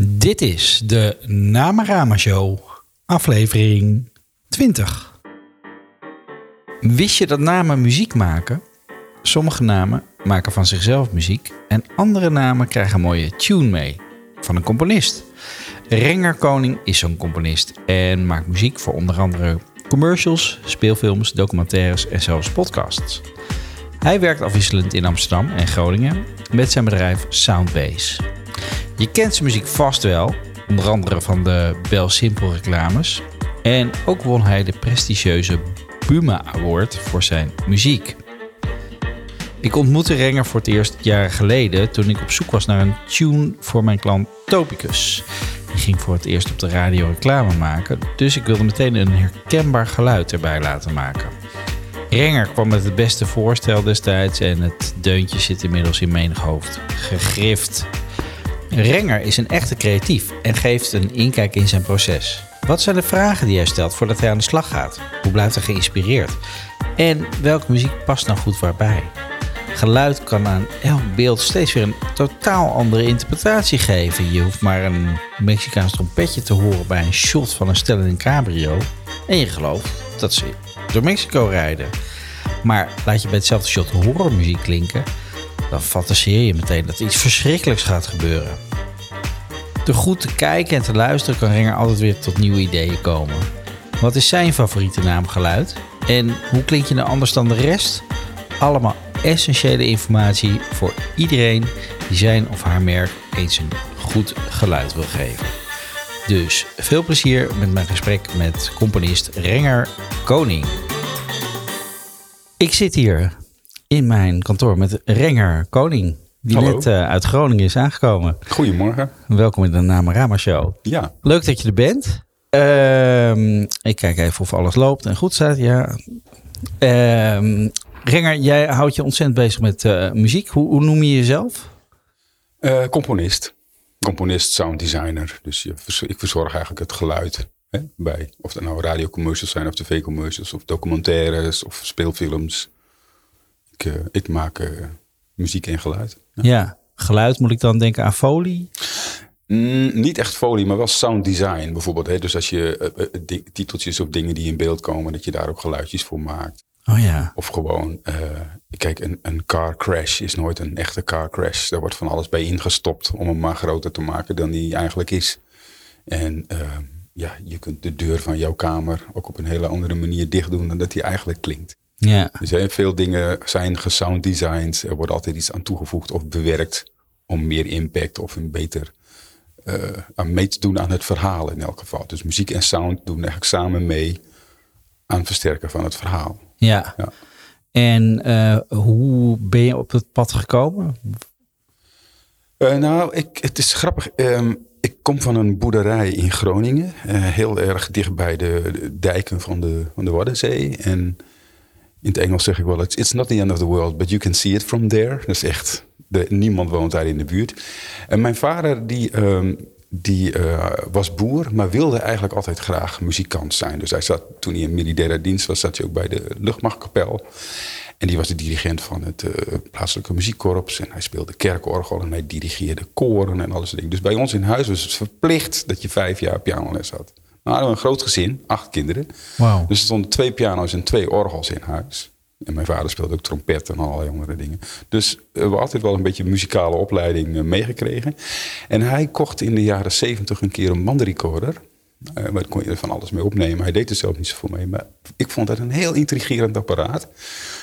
Dit is de Namarama Show, aflevering 20. Wist je dat namen muziek maken? Sommige namen maken van zichzelf muziek en andere namen krijgen een mooie tune mee van een componist. Renger Koning is zo'n componist en maakt muziek voor onder andere commercials, speelfilms, documentaires en zelfs podcasts. Hij werkt afwisselend in Amsterdam en Groningen met zijn bedrijf Soundbase. Je kent zijn muziek vast wel, onder andere van de Bel Simple reclames. En ook won hij de prestigieuze Buma Award voor zijn muziek. Ik ontmoette Renger voor het eerst jaren geleden toen ik op zoek was naar een tune voor mijn klant Topicus. Die ging voor het eerst op de radio reclame maken, dus ik wilde meteen een herkenbaar geluid erbij laten maken. Renger kwam met het beste voorstel destijds en het deuntje zit inmiddels in menig hoofd gegrift. Renger is een echte creatief en geeft een inkijk in zijn proces. Wat zijn de vragen die hij stelt voordat hij aan de slag gaat? Hoe blijft hij geïnspireerd? En welke muziek past nou goed waarbij? Geluid kan aan elk beeld steeds weer een totaal andere interpretatie geven. Je hoeft maar een Mexicaans trompetje te horen bij een shot van een stel in een cabrio. En je gelooft dat ze door Mexico rijden. Maar laat je bij hetzelfde shot horrormuziek klinken, dan fantaseer je meteen dat iets verschrikkelijks gaat gebeuren. Door goed te kijken en te luisteren kan Renger altijd weer tot nieuwe ideeën komen. Wat is zijn favoriete naamgeluid? En hoe klink je nou anders dan de rest? Allemaal essentiële informatie voor iedereen die zijn of haar merk eens een goed geluid wil geven. Dus veel plezier met mijn gesprek met componist Renger Koning. Ik zit hier in mijn kantoor met Renger Koning, die Hallo. net eh, uit Groningen is aangekomen. Goedemorgen. Welkom in de Namarama Show. Ja, Leuk dat je er bent. Ehm, ik kijk even of alles loopt en goed staat. Ja. Ehm, Renger, jij houdt je ontzettend bezig met eh, muziek. Hoe, hoe noem je jezelf? eh, componist. Componist, sounddesigner. Dus je, ik verzorg eigenlijk het geluid. Hè, bij, of dat nou radiocommercials zijn of tv-commercials of documentaires of speelfilms. Ik, eh, ik maak eh, muziek en geluid. Ja. Ja. geluid moet ik dan denken aan folie. Mm, niet echt folie, maar wel sound design bijvoorbeeld. Hè? Dus als je eh, titeltjes of dingen die in beeld komen, dat je daar ook geluidjes voor maakt. Oh ja, Of gewoon, kijk, een, een car crash is nooit een echte car crash. Daar wordt van alles bij ingestopt om hem maar groter te maken dan die eigenlijk is. En eh, ja, je kunt de deur van jouw kamer ook op een hele andere manier dicht doen dan dat die eigenlijk klinkt. Ja, Dus hè, veel dingen zijn gesound designed. Er wordt altijd iets aan toegevoegd of bewerkt om meer impact of een beter eh, aan mee te doen aan het verhaal in elk geval. Dus muziek en sound doen eigenlijk samen mee aan het versterken van het verhaal. ja. Ja. En eh, hoe ben je op het pad gekomen? Eh, nou, ik, het is grappig. Ehm, ik kom van een boerderij in Groningen. heel erg dicht bij de, de dijken van de, van de Waddenzee. En in het Engels zeg ik wel, it's, not the end of the world, but you can see it from there. Dat is echt, niemand woont daar in de buurt. En mijn vader, die, ehm, die eh, was boer, maar wilde eigenlijk altijd graag muzikant zijn. Dus hij zat, toen hij in militaire dienst was, zat hij ook bij de luchtmachtkapel. En die was de dirigent van het eh, plaatselijke muziekkorps. En hij speelde kerkorgel en hij dirigeerde koren en alles. Dus bij ons in huis was het verplicht dat je vijf jaar pianoles had. Nou, we hadden een groot gezin, acht kinderen. Dus er stonden twee piano's en twee orgels in huis. En mijn vader speelde ook trompet en allerlei andere dingen. Dus eh, we hebben altijd wel een beetje muzikale opleiding eh, meegekregen. En hij kocht in de jaren zeventig een keer een bandrecorder. Eh, maar daar kon je er van alles mee opnemen. Hij deed er zelf niet zoveel mee. Maar ik vond dat een heel intrigerend apparaat.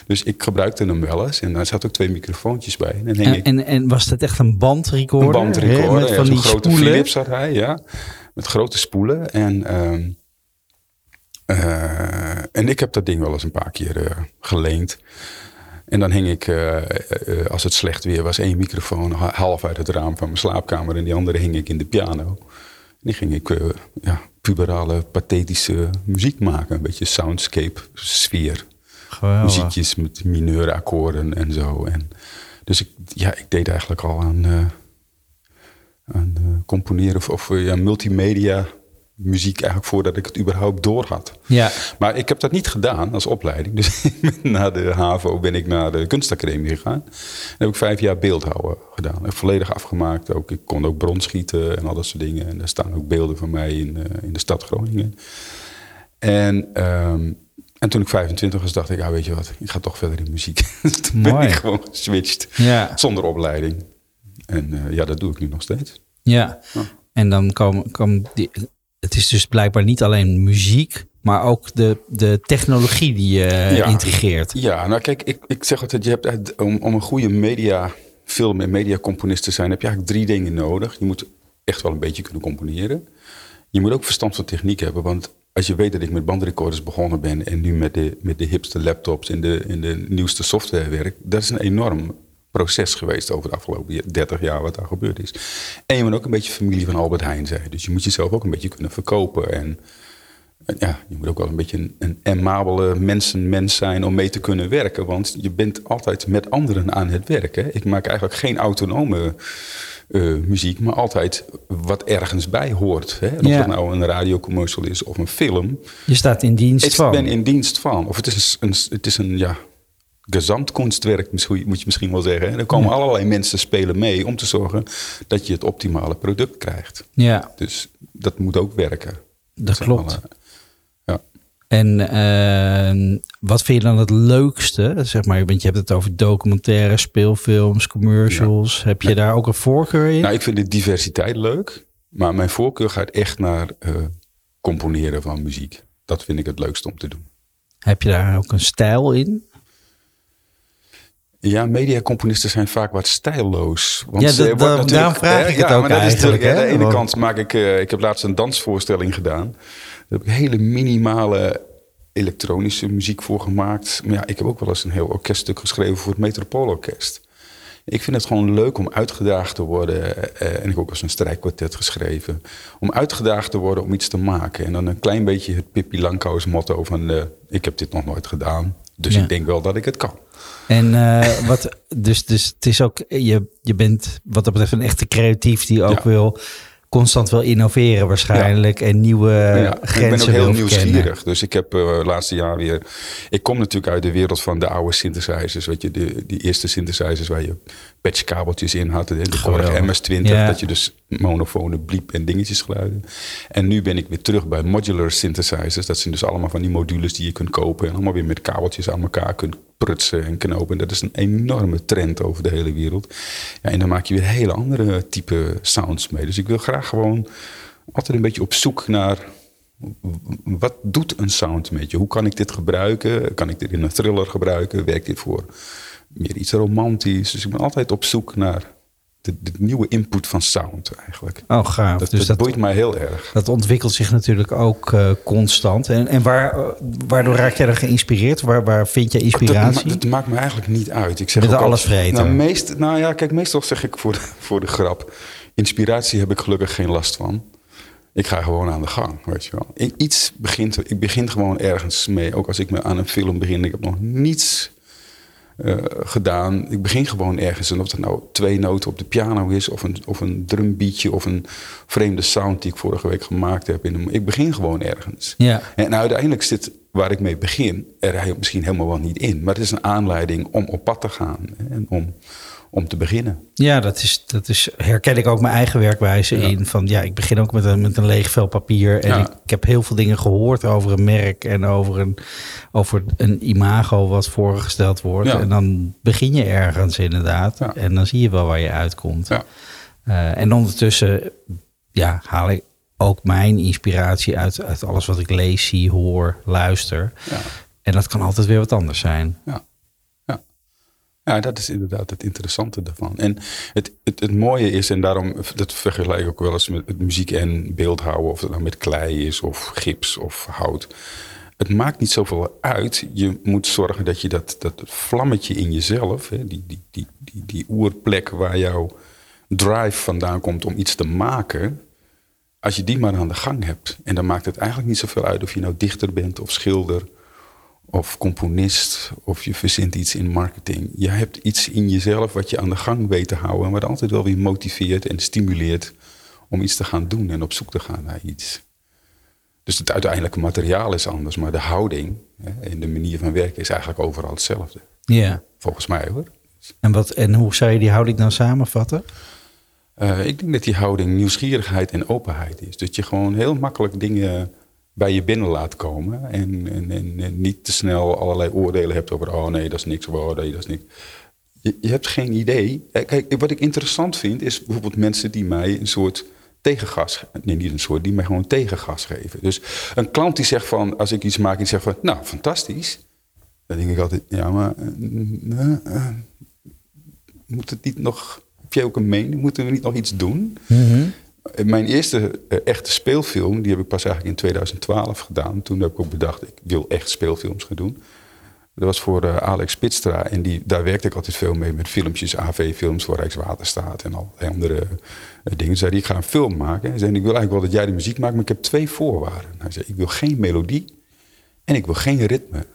Dus ik gebruikte hem wel eens. En daar zaten ook twee microfoontjes bij. En En, ik en, en was dat echt een bandrecorder? een bandrecorder. Met ja, van die grote spoelen? Philips had hij, ja. Met grote spoelen. En, ehm, eh, en ik heb dat ding wel eens een paar keer eh, geleend. En dan hing ik, eh, als het slecht weer was, één microfoon ha- half uit het raam van mijn slaapkamer. En die andere hing ik in de piano. En die ging ik ja, puberale, pathetische muziek maken. Een beetje soundscape sfeer Geweldig. muziekjes met mineurakkoorden en zo. En dus ik, ja, ik deed eigenlijk al aan, aan eh, componeren of, of eh, ja, multimedia muziek eigenlijk voordat ik het überhaupt door had. Ja. Maar ik heb dat niet gedaan als opleiding. Dus na de HAVO ben ik naar de kunstacademie gegaan. En heb ik vijf jaar beeldhouwen gedaan. En volledig afgemaakt. Ook, ik kon ook brons schieten en al dat soort dingen. En er staan ook beelden van mij in, uh, in de stad Groningen. En, um, en toen ik 25 was, dacht ik, ah, weet je wat, ik ga toch verder in muziek. dus toen Mooi. ben ik gewoon geswitcht. Ja. Zonder opleiding. En uh, ja, dat doe ik nu nog steeds. Ja. En dan komen, komen die, het is dus blijkbaar niet alleen muziek, maar ook de, de technologie die je Ja. integreert. Ja, nou kijk, ik, ik zeg altijd, je hebt om, om een goede media, film- en mediacomponist te zijn, heb je eigenlijk drie dingen nodig. Je moet echt wel een beetje kunnen componeren. Je moet ook verstand van techniek hebben, want als je weet dat ik met bandrecorders begonnen ben en nu met de, met de hipste laptops en de, en de nieuwste software werk, dat is een enorm proces geweest over de afgelopen 30 jaar wat daar gebeurd is. En je moet ook een beetje familie van Albert Heijn zijn. Dus je moet jezelf ook een beetje kunnen verkopen en en ja, je moet ook wel een beetje een, een amabele mensenmens zijn om mee te kunnen werken. Want je bent altijd met anderen aan het werken. Ik maak eigenlijk geen autonome eh, muziek, maar altijd wat ergens bij hoort. Hè? En of Ja. het nou een radiocommercial is of een film. Je staat in dienst Ik van. ben in dienst van. Of het is een, het is een ja, gezamtkunstwerk, moet je misschien wel zeggen. En er komen allerlei mensen spelen mee om te zorgen dat je het optimale product krijgt. Ja, Dus dat moet ook werken. dat klopt. alle- ja. En eh, wat vind je dan het leukste? Zeg maar, want je hebt het over documentaires, speelfilms, commercials. Heb je daar ook een voorkeur in? Nou, ik vind de diversiteit leuk. Maar mijn voorkeur gaat echt naar eh, componeren van muziek. Dat vind ik het leukste om te doen. Heb je daar ook een stijl in? Ja, mediacomponisten zijn vaak wat stijlloos. Want Ja, ze dat- dat- natuurlijk- daarom vraag hè, ik het ja, ook eigenlijk, hè? Aan de ene Want- kant maak ik... eh, ik heb laatst een dansvoorstelling gedaan. Daar heb ik hele minimale elektronische muziek voor gemaakt. Maar ja, ik heb ook wel eens een heel orkeststuk geschreven voor het Metropoolorkest. Ik vind het gewoon leuk om uitgedaagd te worden. eh, en ik heb ook eens een strijkkwartet geschreven. Om uitgedaagd te worden om iets te maken. En dan een klein beetje het Pippi Langkous motto van... eh, ik heb dit nog nooit gedaan, dus Ja. ik denk wel dat ik het kan. En eh, wat, dus, dus het is ook, je, je bent wat dat betreft een echte creatief die ook Ja. wil constant wil innoveren waarschijnlijk en nieuwe Ja, ik ben ook heel nieuwsgierig. Dus ik heb uh, laatste jaar weer... Ik kom natuurlijk uit de wereld van de oude synthesizers. Weet je, de, die eerste synthesizers waar je patchkabeltjes in had. De, vorige MS-20. Ja. Dat je dus monofone bliep en dingetjes geluiden. En nu ben ik weer terug bij modular synthesizers. Dat zijn dus allemaal van die modules die je kunt kopen. En allemaal weer met kabeltjes aan elkaar kunt prutsen en knopen. Dat is een enorme trend over de hele wereld. Ja, en dan maak je weer hele andere type sounds mee. Dus ik wil graag gewoon altijd een beetje op zoek naar wat doet een sound met je? Hoe kan ik dit gebruiken? Kan ik dit in een thriller gebruiken? Werkt dit voor meer iets romantisch? Dus ik ben altijd op zoek naar de, de nieuwe input van sound eigenlijk. Oh, gaaf. Dat, dus dat, dat, boeit mij heel erg. dat ontwikkelt zich natuurlijk ook eh, constant. En, en waar, eh, waardoor raak jij er geïnspireerd? Waar, waar vind je Dat, inspiratie? ma- dat maakt me eigenlijk niet uit. Ik zeg ook een altijd- allesvreter. Nou, meest, nou ja, kijk, meestal zeg ik voor de, voor de grap... inspiratie heb ik gelukkig geen last van. Ik ga gewoon aan de gang, weet je wel. Ik, iets begint, ik begin gewoon ergens mee. Ook als ik me aan een film begin. Ik heb nog niets eh, gedaan. Ik begin gewoon ergens. En of dat nou twee noten op de piano is... of een, of een drumbeatje of een vreemde sound... die ik vorige week gemaakt heb. In een, ik begin gewoon ergens. Ja. En uiteindelijk zit waar ik mee begin er misschien helemaal wel niet in. Maar het is een aanleiding om op pad te gaan en om, om te beginnen. Ja, dat is, dat is, herken ik ook mijn eigen werkwijze in. Van ja, ik begin ook met een, met een leeg vel papier. En Ja. ik, ik heb heel veel dingen gehoord over een merk en over een, over een imago wat voorgesteld wordt. Ja. En dan begin je ergens inderdaad. En dan zie je wel waar je uitkomt. Eh, en ondertussen ja, haal ik ook mijn inspiratie uit, uit alles wat ik lees, zie, hoor, luister. Ja. En dat kan altijd weer wat anders zijn. Ja. Ja, dat is inderdaad het interessante daarvan. En het, het, het mooie is, en daarom dat vergelijk ik ook wel eens met, muziek en beeldhouden, of het nou met klei is, of gips of hout. Het maakt niet zoveel uit. Je moet zorgen dat je dat, dat vlammetje in jezelf, hè, die, die, die, die, die oerplek waar jouw drive vandaan komt om iets te maken, als je die maar aan de gang hebt. En dan maakt het eigenlijk niet zoveel uit of je nou dichter bent of schilder of componist of je verzint iets in marketing. Je hebt iets in jezelf wat je aan de gang weet te houden en wat altijd wel weer motiveert en stimuleert om iets te gaan doen en op zoek te gaan naar iets. Dus het uiteindelijke materiaal is anders, maar de houding hè, en de manier van werken is eigenlijk overal hetzelfde. Ja. Volgens mij hoor. En, wat, en hoe zou je die houding dan samenvatten? Uh, ik denk dat die houding nieuwsgierigheid en openheid is. Dat je gewoon heel makkelijk dingen bij je binnen laat komen. En, en, en, niet te snel allerlei oordelen hebt over... oh nee, dat is niks, oh dat is niks. Je, hebt geen idee. Eh, kijk, wat ik interessant vind is bijvoorbeeld mensen die mij een soort tegengas... nee, niet een soort, die mij gewoon tegengas geven. Dus een klant die zegt van... als ik iets maak, die zegt van... nou, fantastisch. Dan denk ik altijd, ja, maar... Uh, uh, moet het niet nog heb je ook een mening? Moeten we niet nog iets doen? Mm Mijn eerste uh, echte speelfilm, die heb ik pas eigenlijk in 2012 gedaan. Toen heb ik ook bedacht, ik wil echt speelfilms gaan doen. Dat was voor uh, Alex Pitstra. En die, daar werkte ik altijd veel mee met filmpjes, AV-films voor Rijkswaterstaat en al andere uh, dingen. Zei ik ga een film maken. Hij zei, ik wil eigenlijk wel dat jij de muziek maakt, maar ik heb twee voorwaarden. Hij zei, ik wil geen melodie en ik wil geen ritme.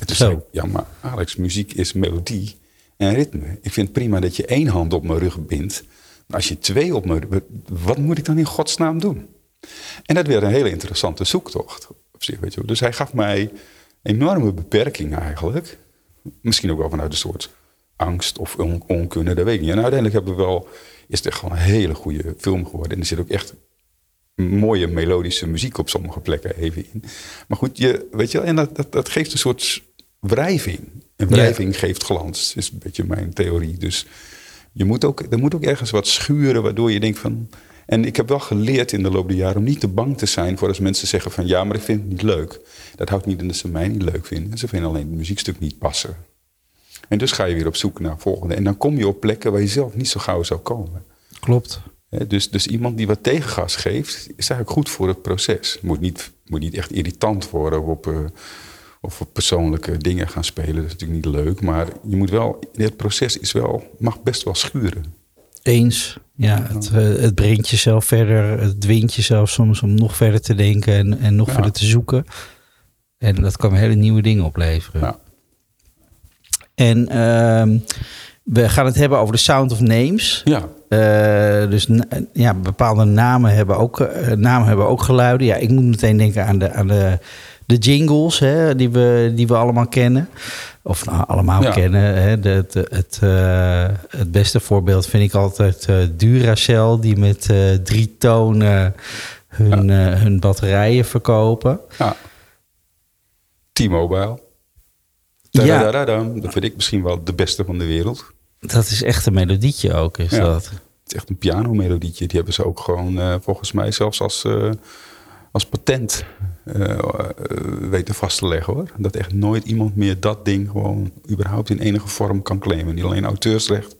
En toen zei ik, ja maar Alex, muziek is melodie en ritme. Ik vind het prima dat je één hand op mijn rug bindt. Als je twee op. Wat moet ik dan in godsnaam doen? En dat werd een hele interessante zoektocht. Op zich, weet je. Dus hij gaf mij enorme beperkingen eigenlijk. Misschien ook wel vanuit een soort angst of on onkunde, dat weet ik niet. En uiteindelijk hebben we wel, is het echt gewoon een hele goede film geworden. En er zit ook echt mooie melodische muziek op sommige plekken even in. Maar goed, je, weet je wel, en dat, dat, dat geeft een soort wrijving. En wrijving geeft glans, is een beetje mijn theorie. Dus je moet ook, er moet ook ergens wat schuren, waardoor je denkt van... En ik heb wel geleerd in de loop der jaren om niet te bang te zijn voor als mensen zeggen van ja, maar ik vind het niet leuk. Dat houdt niet in dat ze mij niet leuk vinden. Ze vinden alleen het muziekstuk niet passen. En dus ga je weer op zoek naar volgende. En dan kom je op plekken waar je zelf niet zo gauw zou komen. Klopt. dus, dus iemand die wat tegengas geeft, is eigenlijk goed voor het proces. Het moet niet, moet niet echt irritant worden op, uh, of persoonlijke dingen gaan spelen. Dat is natuurlijk niet leuk. Maar je moet wel, het proces is wel, mag best wel schuren. Eens. Ja, het, eh, het brengt jezelf verder. Het dwingt jezelf soms om nog verder te denken en, en nog ja. verder te zoeken. En dat kan hele nieuwe dingen opleveren. Ja. En uh, we gaan het hebben over de Sound of Names. Ja. Uh, dus ja, bepaalde namen hebben ook, uh, namen hebben ook geluiden. Ja, ik moet meteen denken aan de, aan de de jingles hè, die, we, die we allemaal kennen. Of nou, allemaal ja. kennen. Hè. De, het, het, uh, het beste voorbeeld vind ik altijd uh, Duracell, die met uh, drie tonen hun, ja. hun batterijen verkopen. Ja. T-Mobile. Ja. Dat vind ik misschien wel de beste van de wereld. Dat is echt een melodietje ook, is dat? Het is echt een pianomelodietje. Die hebben ze ook gewoon volgens mij zelfs als als patent uh, weten vast te leggen hoor. Dat echt nooit iemand meer dat ding gewoon überhaupt in enige vorm kan claimen. Niet alleen auteursrecht,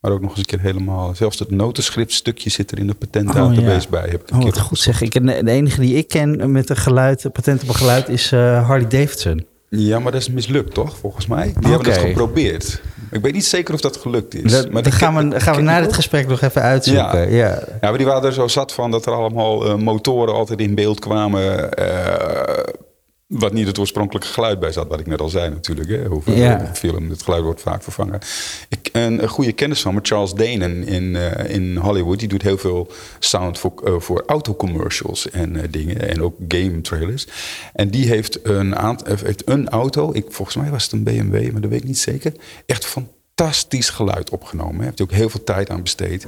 maar ook nog eens een keer helemaal. Zelfs het notenschriftstukje zit er in de patentdatabase oh, ja. bij. Heb ik een oh, keer goed zeg. Ik, de enige die ik ken met een geluid, patent op een geluid is uh, Harley Davidson. Ja, maar dat is mislukt toch, volgens mij? Die okay. hebben het geprobeerd. Ik weet niet zeker of dat gelukt is. Dat, maar gaan we, gaan we na dit gesprek nog even uitzoeken. Ja. Ja. ja, maar die waren er zo zat van dat er allemaal uh, motoren altijd in beeld kwamen. Uh, wat niet het oorspronkelijke geluid bij zat, wat ik net al zei natuurlijk. Hè, ja. film, het geluid wordt vaak vervangen. Ik, een, een goede kennis van me, Charles Danen in, uh, in Hollywood, die doet heel veel sound voor, uh, voor autocommercials en uh, dingen. En ook game trailers. En die heeft een, heeft een auto, ik, volgens mij was het een BMW, maar dat weet ik niet zeker. Echt fantastisch geluid opgenomen. Hij heeft ook heel veel tijd aan besteed.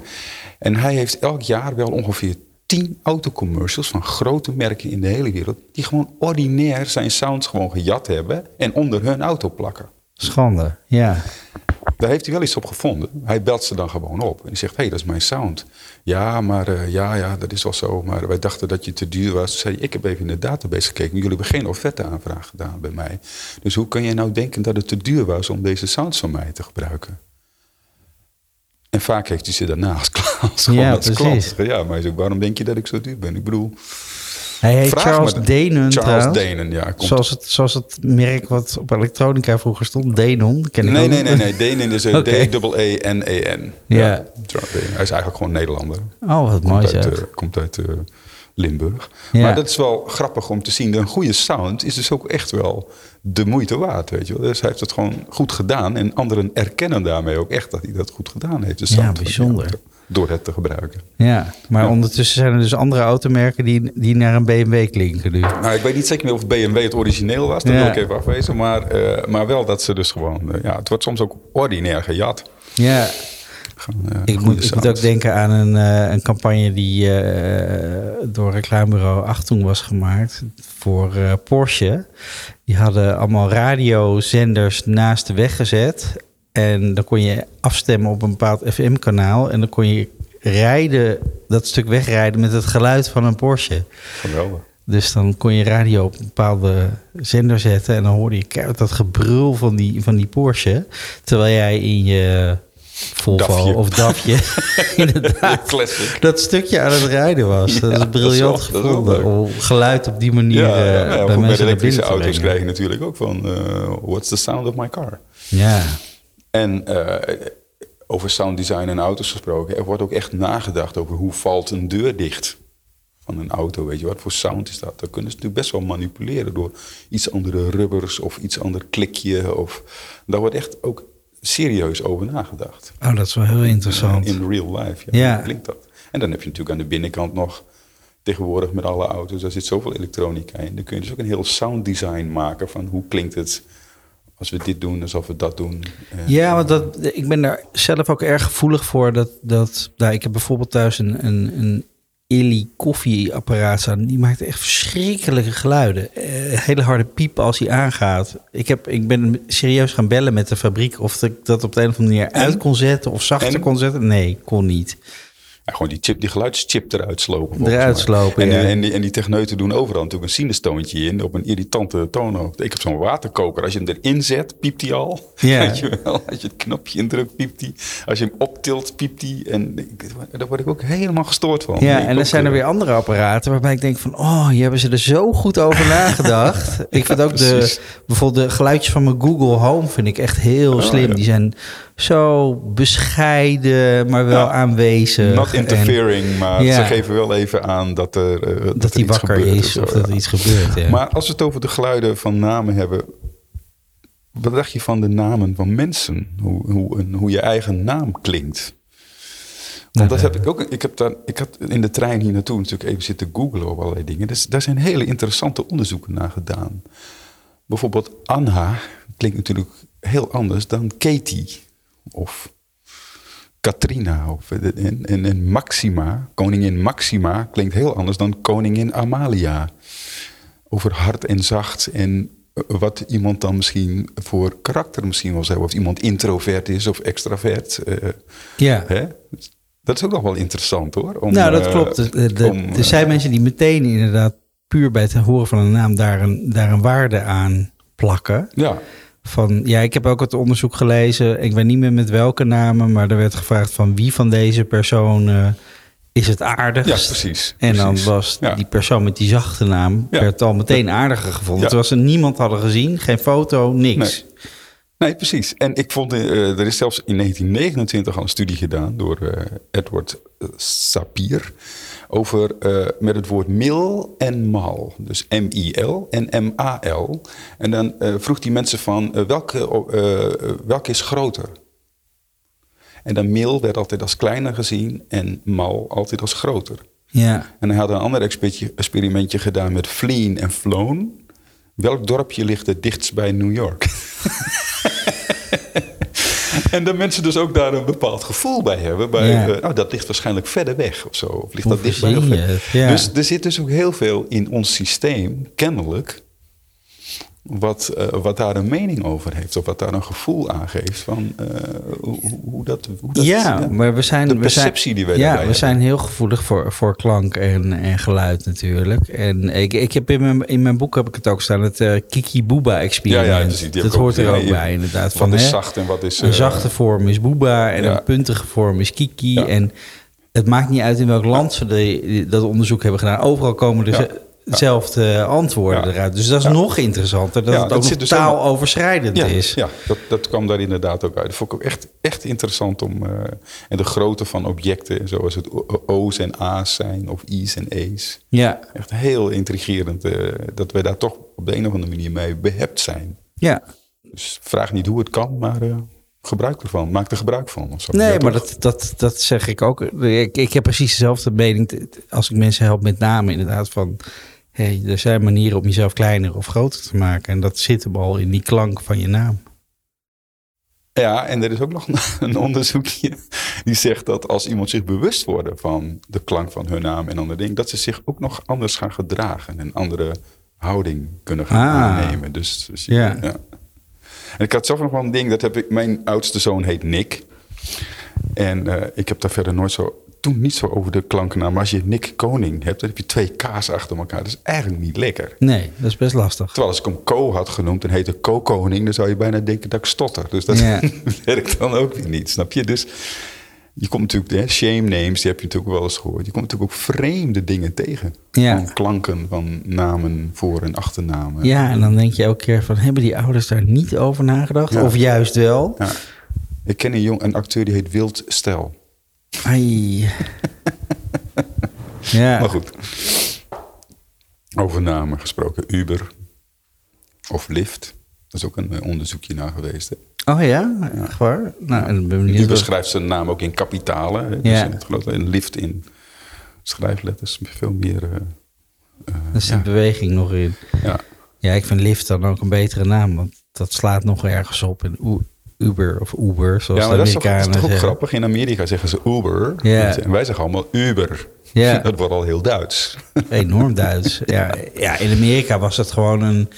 En hij heeft elk jaar wel ongeveer tien autocommercials van grote merken in de hele wereld. die gewoon ordinair zijn sounds gewoon gejat hebben. en onder hun auto plakken. Schande, ja. Daar heeft hij wel iets op gevonden. Hij belt ze dan gewoon op. En hij zegt: Hé, hey, dat is mijn sound. Ja, maar uh, ja, ja, dat is wel zo. Maar wij dachten dat je te duur was. Zei ik heb even in de database gekeken. Jullie hebben geen offerte-aanvraag gedaan bij mij. Dus hoe kan je nou denken dat het te duur was om deze sounds van mij te gebruiken? En vaak heeft hij ze daarnaast als ja, precies. Ja, maar ook, waarom denk je dat ik zo duur ben? Ik bedoel... Hij heet Charles Denon Charles Denon, ja. Zoals het, zoals het merk wat op elektronica vroeger stond, Denon. Ken ik nee, nee, nee, nee. Denon is. D-E-E-N-E-N. Ja. ja. Hij is eigenlijk gewoon Nederlander. Oh, wat mooi uit, uh, Komt uit uh, Limburg. Ja. Maar dat is wel grappig om te zien. Een goede sound is dus ook echt wel de moeite waard, weet je wel. Dus hij heeft het gewoon goed gedaan. En anderen erkennen daarmee ook echt dat hij dat goed gedaan heeft. ja, bijzonder. door het te gebruiken. Ja, maar Ja. ondertussen zijn er dus andere automerken die, die naar een BMW klinken nu. Nou, ik weet niet zeker meer of BMW het origineel was. Dat Ja. wil ik even afwezen. Maar, eh, maar wel dat ze dus gewoon... eh, ja, het wordt soms ook ordinair gejat. Ja, Eh, ik moet, ik moet ook denken aan een, eh, een campagne die eh, door reclamebureau Achtung was gemaakt voor Porsche. Die hadden allemaal radiozenders naast de weg gezet. En dan kon je afstemmen op een bepaald FM-kanaal. En dan kon je rijden, dat stuk wegrijden met het geluid van een Porsche. Geweldig. Dus dan kon je radio op een bepaalde zender zetten. En dan hoorde je dat gebrul van die, van die Porsche. Terwijl jij in je Volvo Dafje. of Dafje inderdaad dat stukje aan het rijden was. dat Ja, is dat is briljant dat is wel gevonden. Om geluid op die manier Ja, eh, ja, bij voor bij de mensen elektrische auto's krijg je natuurlijk ook van... eh, what's the sound of my car? Ja, En eh, over sound design en auto's gesproken, er wordt ook echt nagedacht over hoe valt een deur dicht van een auto. Weet je, wat voor sound is dat? Dat kunnen ze natuurlijk best wel manipuleren door iets andere rubbers of iets ander klikje. Of, daar wordt echt ook serieus over nagedacht. oh, dat is wel heel interessant. In real life, ja, Ja. hoe klinkt dat? En dan heb je natuurlijk aan de binnenkant nog, tegenwoordig met alle auto's, daar zit zoveel elektronica in. Dan kun je dus ook een heel sound design maken van hoe klinkt het als we dit doen, alsof we dat doen. Eh, Ja, want dat, ik ben daar zelf ook erg gevoelig voor. Dat, dat, nou, ik heb bijvoorbeeld thuis een, een, een Illy koffieapparaat staan. Die maakt echt verschrikkelijke geluiden. Eh, hele harde piep als hij aangaat. Ik, heb, ik ben serieus gaan bellen met de fabriek... of ik dat op de een of andere manier uit kon zetten... of zachter En? kon zetten. Nee, kon niet. Ja, gewoon die, chip, die geluidschip eruit slopen. Eruit slopen, en, ja. die, en, die, en die techneuten doen overal natuurlijk een sinustoontje in op een irritante toonhoogte. Ik heb zo'n waterkoker. Als je hem erin zet, piept hij al. Ja. Weet je wel? Als je het knopje indrukt, piept hij. Als je hem optilt, piept hij. En daar word ik ook helemaal gestoord van. Ja, en dan ook, zijn er eh, weer andere apparaten waarbij ik denk van... oh, hier hebben ze er zo goed over nagedacht. ik vind ook de, bijvoorbeeld de geluidjes van mijn Google Home... vind ik echt heel Oh, slim. ja. Die zijn zo bescheiden, maar wel Ja, aanwezig. Not En interfering, maar Ja. ze geven wel even aan dat er, eh, dat er iets wakker gebeurt is zo, of dat er iets gebeurt. Ja. Maar als we het over de geluiden van namen hebben. Wat dacht je van de namen van mensen? Hoe, hoe, een- hoe je eigen naam klinkt? Want dat heb ik ook. Ik, heb daar, ik had in de trein hier naartoe natuurlijk even zitten googlen op allerlei dingen. Dus daar zijn hele interessante onderzoeken naar gedaan. Bijvoorbeeld Anha klinkt natuurlijk heel anders dan Katie. Of Katrina. Of, en, en, en Maxima, koningin Maxima, klinkt heel anders dan koningin Amalia. Over hard en zacht en eh, wat iemand dan misschien voor karakter misschien wel hebben. Of iemand introvert is of extravert. eh, ja. hè? Dat is ook nog wel interessant hoor. Om, nou, dat eh, klopt. De- de- de- om, er eh, zijn mensen die meteen inderdaad... puur bij het horen van een naam daar een, daar een waarde aan plakken. Ja, Van, ja, ik heb ook het onderzoek gelezen. Ik weet niet meer met welke namen, maar er werd gevraagd van wie van deze personen is het aardigst. ja precies. En dan was Ja. die persoon met die zachte naam, Ja. werd al meteen aardiger gevonden. Ja. Terwijl ze niemand hadden gezien, geen foto, niks. Nee, precies. En ik vond, eh, er is zelfs in 1929 al een studie gedaan door eh, Edward eh, Sapir over eh, met het woord mil en mal. Dus M-I-L en M-A-L. En dan eh, vroeg die mensen van eh, welke, welke is groter? En dan mil werd altijd als kleiner gezien en mal altijd als groter. Ja. En hij had een ander experimentje- experimentje gedaan met Fleen en Floon. Welk dorpje ligt het dichtst bij New York? en dat mensen dus ook daar een bepaald gevoel bij hebben. Bij, Ja. nou, dat ligt waarschijnlijk verder weg of zo. Of ligt Hoe dat dicht bij je? Ja. Dus er zit dus ook heel veel in ons systeem, kennelijk... Wat, eh, wat daar een mening over heeft. Of wat daar een gevoel aan geeft. Van eh, hoe, dat... Hoe dat ja, maar we zijn... de we zijn- perceptie die wij Ja, we hebben. zijn heel gevoelig voor, voor klank en, en geluid natuurlijk. En ik, ik heb in mijn, in mijn boek heb ik het ook staan, het eh, Kiki Booba experiment. Ja, dat ook hoort er ook Ja, bij inderdaad. Wat van, is hè, zacht en wat is... Een zachte vorm is Booba en een puntige vorm is Kiki. En het maakt niet uit in welk land ze de, dat onderzoek hebben gedaan. Overal komen Ja. De dezelfde antwoorden eruit. Dus dat is nog interessanter. Dat het dat ook nog dus taaloverschrijdend is. Ja, dat, dat kwam daar inderdaad ook uit. Dat vond ik ook echt, echt interessant om... eh, en de grootte van objecten, zoals het O's en A's zijn, of I's en E's. Ja, Echt heel intrigerend eh, dat wij daar toch op de een of andere manier mee behept zijn. ja. Dus vraag niet hoe het kan, maar... eh, gebruik ervan. Maak er gebruik van. Of zo. Nee, Ja, maar dat, dat, dat zeg ik ook. Ik, ik heb precies dezelfde mening als ik mensen help met name inderdaad van... Hey, er zijn manieren om jezelf kleiner of groter te maken. En dat zit hem al in die klank van je naam. Ja, en er is ook nog een onderzoekje die zegt dat als iemand zich bewust wordt van de klank van hun naam en andere dingen, dat ze zich ook nog anders gaan gedragen en een andere houding kunnen gaan Ah. aannemen. Dus, dus Ja. ja. En ik had zelf nog wel een ding, dat heb ik, mijn oudste zoon heet Nick. En eh, ik heb daar verder nooit zo, toen niet zo over de klanken. Maar als je Nick Koning hebt, dan heb je twee K's achter elkaar. Dat is eigenlijk niet lekker. Nee, dat is best lastig. Terwijl als ik hem Co had genoemd en heette Co-koning, dan zou je bijna denken dat ik stotter. Dus dat Ja. werkt dan ook weer niet, snap je? Dus je komt natuurlijk, hè, shame names, die heb je natuurlijk wel eens gehoord. Je komt natuurlijk ook vreemde dingen tegen. Ja. Van klanken van namen, voor- en achternamen. Ja, en dan denk je elke keer van... hebben die ouders daar niet over nagedacht? Ja. Of juist wel? Ja. Ik ken een, jong, een acteur die heet Wild Stel. Ai. ja. Maar goed. Over namen gesproken. Uber of Lyft. Dat is ook een eh, onderzoekje naar geweest. Hè? Oh ja? Echt waar? Nou, en dan ben ik benieuwd Uber wat- schrijft zijn naam ook in kapitalen. Hè? Ja. Dus in het grote, en Lyft in schrijfletters. Veel meer... eh, Daar zit ja. beweging nog in. Ja. Ja, ik vind Lyft dan ook een betere naam. Want dat slaat nog ergens op. In Uber of Uber, zoals ja, maar de dat is toch, dat is Amerikanen toch grappig. In Amerika zeggen ze Uber. Ja. En wij zeggen allemaal Uber. Ja. Dat wordt al heel Duits. Enorm Duits. ja, ja, in Amerika was het gewoon een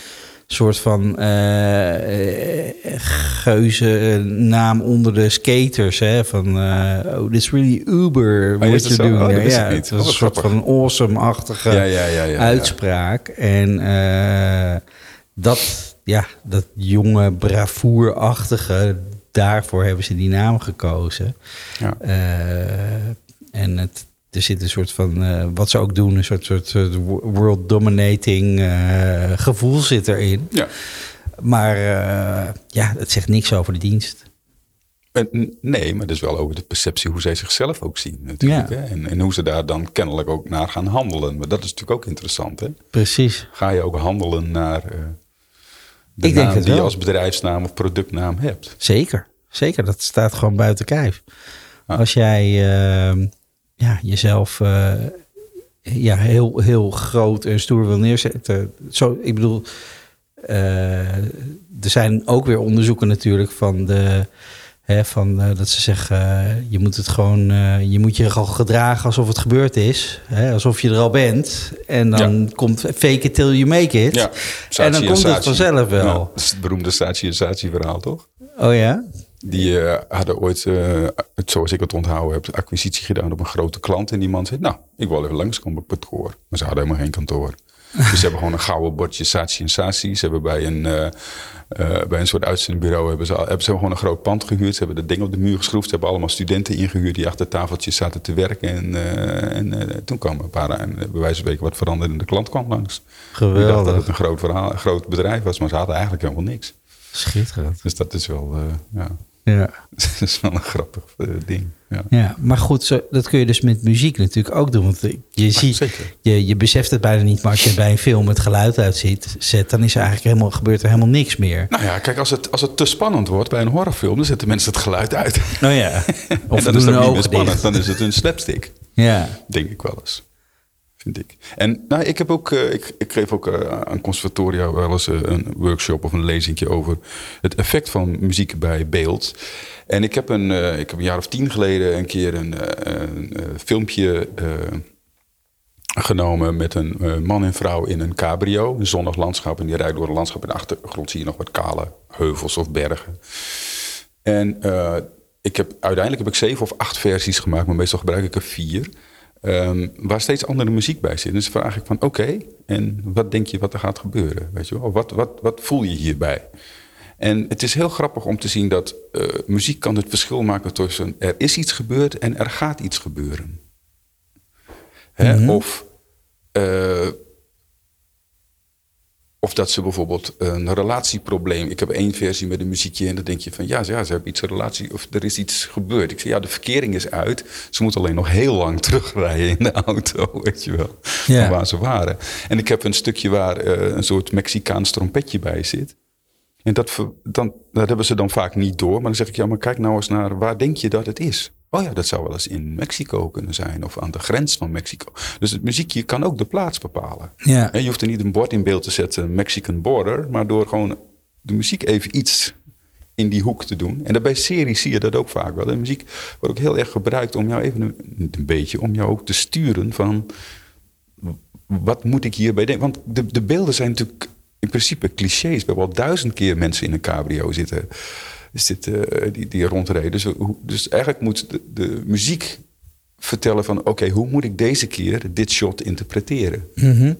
soort van eh, geuze eh, naam onder de skaters. Hè? Van, eh, oh, this is really Uber. dat Oh, dat there. wist ik ja, het was Oh, een soort van awesome-achtige Ja, ja, uitspraak. En dat, ja, dat jonge, bravoerachtige, daarvoor hebben ze die naam gekozen. Ja. En het, er zit een soort van, eh, wat ze ook doen, een soort, soort, world dominating eh, gevoel zit erin. ja. Maar eh, ja, het zegt niks over de dienst. En, nee, maar dat is wel over de perceptie hoe zij zichzelf ook zien natuurlijk. Ja. Hè? En, en hoe ze daar dan kennelijk ook naar gaan handelen. Maar dat is natuurlijk ook interessant. Hè? Precies. Ga je ook handelen naar de Ik denk naam het die je als bedrijfsnaam of productnaam hebt? Zeker. Zeker, dat staat gewoon buiten kijf. Ja. Als jij eh, ja, jezelf eh, ja, heel, heel groot en stoer wil neerzetten. Zo, ik bedoel, eh, er zijn ook weer onderzoeken natuurlijk van de. Hè, van, eh, dat ze zeggen, je moet het gewoon, je moet je al gedragen alsof het gebeurd is. Hè, alsof je er al bent. En dan komt fake it till you make it. Ja, en dan komt het vanzelf wel. Ja, dat is het beroemde Saatchi verhaal, toch? Oh ja? Die eh, hadden ooit, het, zoals ik het onthouden heb, acquisitie gedaan op een grote klant. En die man zei, nou, ik wil even langskomen op het kantoor. Maar ze hadden helemaal geen kantoor. Dus ze hebben gewoon een gouden bordje Saatchi en Saatchi. Ze hebben bij een, eh, bij een soort uitzendbureau hebben ze, hebben ze gewoon een groot pand gehuurd. Ze hebben dat ding op de muur geschroefd. Ze hebben allemaal studenten ingehuurd die achter tafeltjes zaten te werken. En, en toen kwamen een paar, en bij wijze van spreken, wat veranderd en de klant kwam langs. Ik dacht dat Geweldig. het een groot, verhaal, groot bedrijf was, maar ze hadden eigenlijk helemaal niks. Schitterend. Dus dat is wel, ja, Ja. dat is wel een grappig eh, ding. Ja. Ja, maar goed, zo, dat kun je dus met muziek natuurlijk ook doen. Want je, ziet, je, je beseft het bijna niet, maar als je bij een film het geluid uitzet, zet, dan is er eigenlijk helemaal, gebeurt er helemaal niks meer. Nou ja, kijk, als het, als het te spannend wordt bij een horrorfilm, dan zetten mensen het geluid uit. Nou ja, of en dan doen is niet meer spannend, dicht. dan is het een slapstick. Ja, Denk ik wel eens. Ik. En nou, ik, heb ook, eh, ik, ik geef ook eh, aan conservatoria wel eens eh, een workshop of een lezingje over het effect van muziek bij beeld. En ik heb een, ik heb een jaar of tien geleden een keer een, een, filmpje genomen met een man en vrouw in een cabrio. Een zonnig landschap. En die rijden door een landschap. In de achtergrond zie je nog wat kale heuvels of bergen. En ik heb, uiteindelijk heb ik zeven of acht versies gemaakt, maar meestal gebruik ik er vier. Ehm, waar steeds andere muziek bij zit. Dus vraag ik van oké, en wat denk je wat er gaat gebeuren? Weet je wel? Wat, wat, wat voel je hierbij? En het is heel grappig om te zien dat eh, muziek kan het verschil maken tussen er is iets gebeurd en er gaat iets gebeuren. Hè? Of eh, of dat ze bijvoorbeeld een relatieprobleem. Ik heb één versie met een muziekje en dan denk je van ja, ze- ja, ze hebben iets een relatie of er is iets gebeurd. Ik zeg ja, de verkering is uit. Ze moeten alleen nog heel lang terugrijden in de auto, weet je wel, Ja. van waar ze waren. En ik heb een stukje waar eh, een soort Mexicaans trompetje bij zit. En dat, dan, dat hebben ze dan vaak niet door. Maar dan zeg ik, ja, maar kijk nou eens naar waar denk je dat het is? Oh ja, dat zou wel eens in Mexico kunnen zijn of aan de grens van Mexico. Dus het muziekje kan ook de plaats bepalen. Ja. En je hoeft er niet een bord in beeld te zetten, Mexican border, maar door gewoon de muziek even iets in die hoek te doen. En bij series zie je dat ook vaak wel. De muziek wordt ook heel erg gebruikt om jou even een, beetje, om jou ook te sturen van wat moet ik hierbij denken? Want de, de beelden zijn natuurlijk in principe clichés. We hebben al duizend keer mensen in een cabrio zitten, zitten die, die rondrijden. Dus, dus eigenlijk moet de, de muziek vertellen van... oké, hoe moet ik deze keer dit shot interpreteren? Mhm.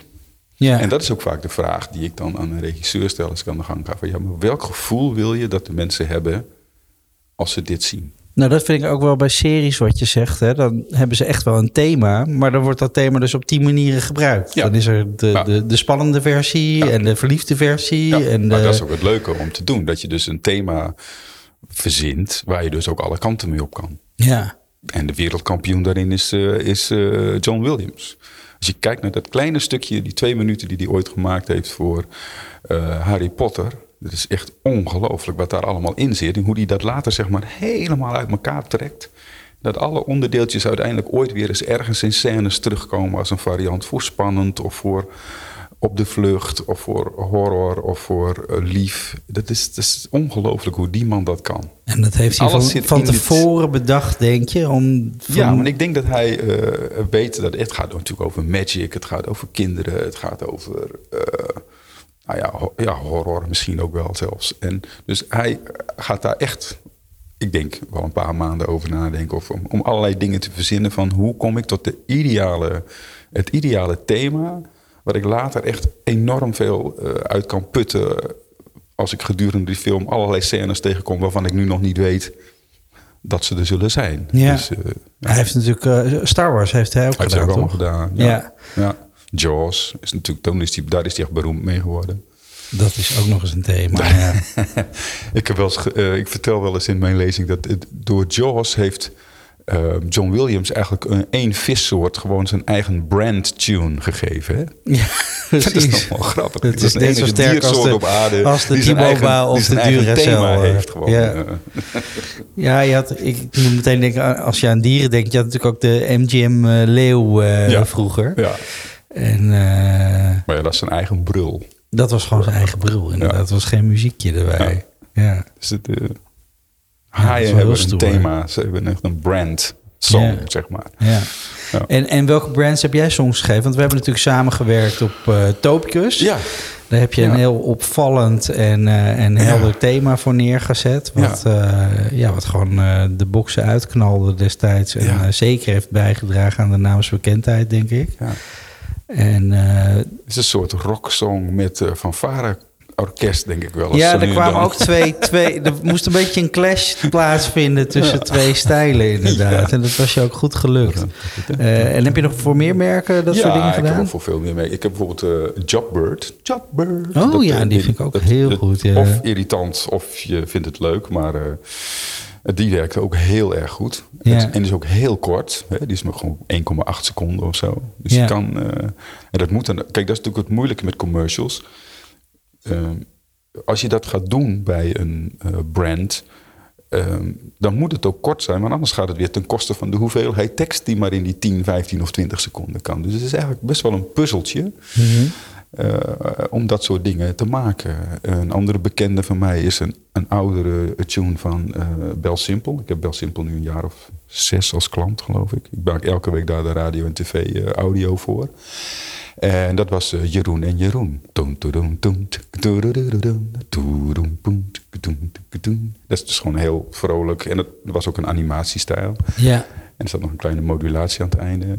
ja. En dat is ook vaak de vraag die ik dan aan een regisseur stel als ik aan de gang ga. Van, ja, maar welk gevoel wil je dat de mensen hebben als ze dit zien? Nou, dat vind ik ook wel bij series wat je zegt. Hè? Dan hebben ze echt wel een thema, maar dan wordt dat thema dus op die manieren gebruikt. Ja. Dan is er de, Ja. de, de spannende versie en de verliefde versie. En de, maar dat is ook het leuke om te doen. Dat je dus een thema verzint waar je dus ook alle kanten mee op kan. ja. En de wereldkampioen daarin is, eh, is eh, John Williams. Als je kijkt naar dat kleine stukje, die twee minuten die hij ooit gemaakt heeft voor eh, Harry Potter. Dat is echt ongelooflijk wat daar allemaal in zit. En hoe hij dat later zeg maar helemaal uit elkaar trekt. Dat alle onderdeeltjes uiteindelijk ooit weer eens ergens in scènes terugkomen als een variant voor spannend of voor op de vlucht of voor horror of voor eh, lief. Dat is, dat is ongelooflijk hoe die man dat kan. En dat heeft hij Alles van, van dit- tevoren bedacht, denk je? Om van, Ja, maar ik denk dat hij eh, weet dat het gaat natuurlijk over magic, het gaat over kinderen, het gaat over eh, nou ja, ho- ja, horror misschien ook wel zelfs. En dus hij gaat daar echt, ik denk wel een paar maanden over nadenken of om, om allerlei dingen te verzinnen van hoe kom ik tot de ideale, het ideale thema waar ik later echt enorm veel eh, uit kan putten als ik gedurende die film allerlei scènes tegenkom waarvan ik nu nog niet weet dat ze er zullen zijn. Ja. Dus, eh, Hij heeft natuurlijk eh, Star Wars heeft hij ook heeft hij gedaan, ook allemaal gedaan. Ja. Ja. ja. Jaws is natuurlijk, toen is hij, daar is hij echt beroemd mee geworden. Dat is ook nog eens een thema. Ja. ik, heb wel eens, eh, ik vertel wel eens in mijn lezing dat het, door Jaws heeft eh, John Williams eigenlijk een één vissoort gewoon zijn eigen brand tune gegeven. Hè? ja, Dat is nog wel grappig. Het Dat is net zo sterk als de, op aarde als de die die of de Duracell. heeft gewoon. Ja. Ja, je had, ik moet meteen denken, als je aan dieren denkt, je had natuurlijk ook de MGM eh, leeuw Ja. vroeger. ja, En eh, maar ja, dat is zijn eigen brul. dat was gewoon zijn eigen bril, inderdaad. Het was geen muziekje erbij. Ja. Dus het, eh dat haaien heel hebben een thema. Ze hebben echt een brand song, Ja. zeg maar. ja. Ja. En, en welke brands heb jij songs gegeven? Want we hebben natuurlijk samengewerkt op eh Topicus. Ja, Daar heb je Ja. een heel opvallend en, eh, en helder thema voor neergezet. Wat, ja. ja, wat gewoon eh, de boksen uitknalde destijds. En Ja. eh, zeker heeft bijgedragen aan de naamsbekendheid, denk ik. ja. En eh, Het is een soort rocksong met eh fanfare orkest, denk ik wel. ja, er kwamen dan. ook twee, twee... Er moest een beetje een clash plaatsvinden tussen twee stijlen, inderdaad. En dat was je ook goed gelukt. Eh, en heb je nog voor meer merken dat ja, soort dingen ik heb gedaan? ook voor veel meer mee. Ik heb bijvoorbeeld eh, Jobbird. Jobbird. Oh ja, die vind ik ook heel goed, ja. Of irritant, of je vindt het leuk, maar die werkt ook heel erg goed. Ja. En is ook heel kort. Hè? Die is maar gewoon 1,8 seconden of zo. Dus Ja. je kan... eh, en dat moet dan... Kijk, dat is natuurlijk het moeilijke met commercials. Ehm, als je dat gaat doen bij een eh, brand... ehm, dan moet het ook kort zijn, want anders gaat het weer ten koste van de hoeveelheid tekst die maar in die 10, 15 of 20 seconden kan. Dus het is eigenlijk best wel een puzzeltje Mhm. Eh, om dat soort dingen te maken. Een andere bekende van mij is een, een oudere tune van eh Bel Simple. Ik heb Bel Simple nu een jaar of zes als klant, geloof ik. Ik maak elke week daar de radio en tv eh, audio voor. En dat was eh, Jeroen en Jeroen. Dat is dus gewoon heel vrolijk. En dat was ook een animatiestijl. Ja. En er zat nog een kleine modulatie aan het einde.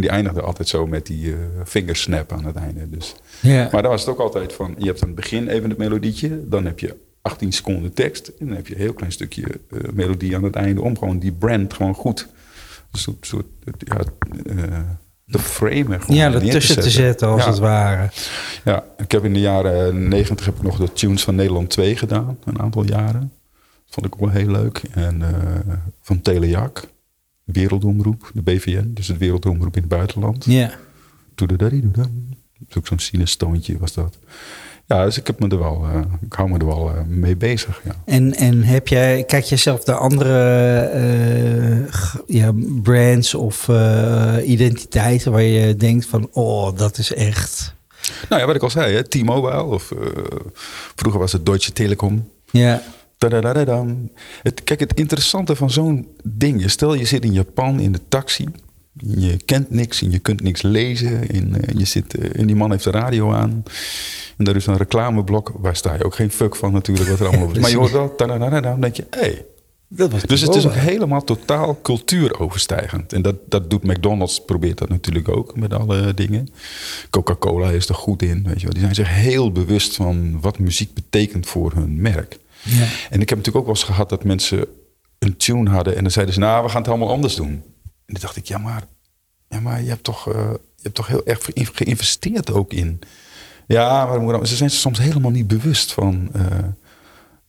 En die eindigde altijd zo met die eh fingersnap aan het einde. Dus. ja. Maar dan was het ook altijd van, je hebt aan het begin even het melodietje. Dan heb je 18 seconden tekst. En dan heb je een heel klein stukje eh, melodie aan het einde. Om gewoon die brand gewoon goed, een soort, soort ja, eh, de frame gewoon ja, te zetten als Ja. het ware. Ja, ik heb in de jaren 90 heb ik nog de tunes van Nederland 2 gedaan, een aantal jaren. Dat vond ik ook wel heel leuk. En eh, van Telejak, Wereldomroep, de BVN, dus het Wereldomroep in het buitenland. Ja. Toedadadidudam, Ook zo'n sinustoontje was dat. Ja, dus ik, heb me er wel, uh, ik hou me er wel uh, mee bezig. Ja. En, en heb jij, kijk je zelf de andere uh, ja, brands of identiteiten waar je denkt van, oh, dat is echt. Nou ja, wat ik al zei, T-Mobile of vroeger was het Deutsche Telekom. Ja. Het, kijk, het interessante van zo'n ding. Je stel je zit in Japan in de taxi. Je kent niks en je kunt niks lezen. En, je zit, en die man heeft de radio aan. En daar is een reclameblok. Waar sta je ook geen fuck van natuurlijk. Wat er allemaal op is. Maar je hoort wel. Dan denk je, hé. Hey. dus het is ook helemaal totaal cultuuroverstijgend. En dat, dat doet McDonald's, probeert dat natuurlijk ook met alle dingen. Coca-Cola is er goed in. Weet je wel. Die zijn zich heel bewust van wat muziek betekent voor hun merk. En ik heb natuurlijk ook wel eens gehad dat mensen een tune hadden en dan zeiden ze, nou, we gaan het allemaal anders doen. En dan dacht ik, ja, maar, ja, maar je, hebt toch, uh, je hebt toch heel erg geïnvesteerd ook in. Ja, maar ze zijn soms helemaal niet bewust van, uh,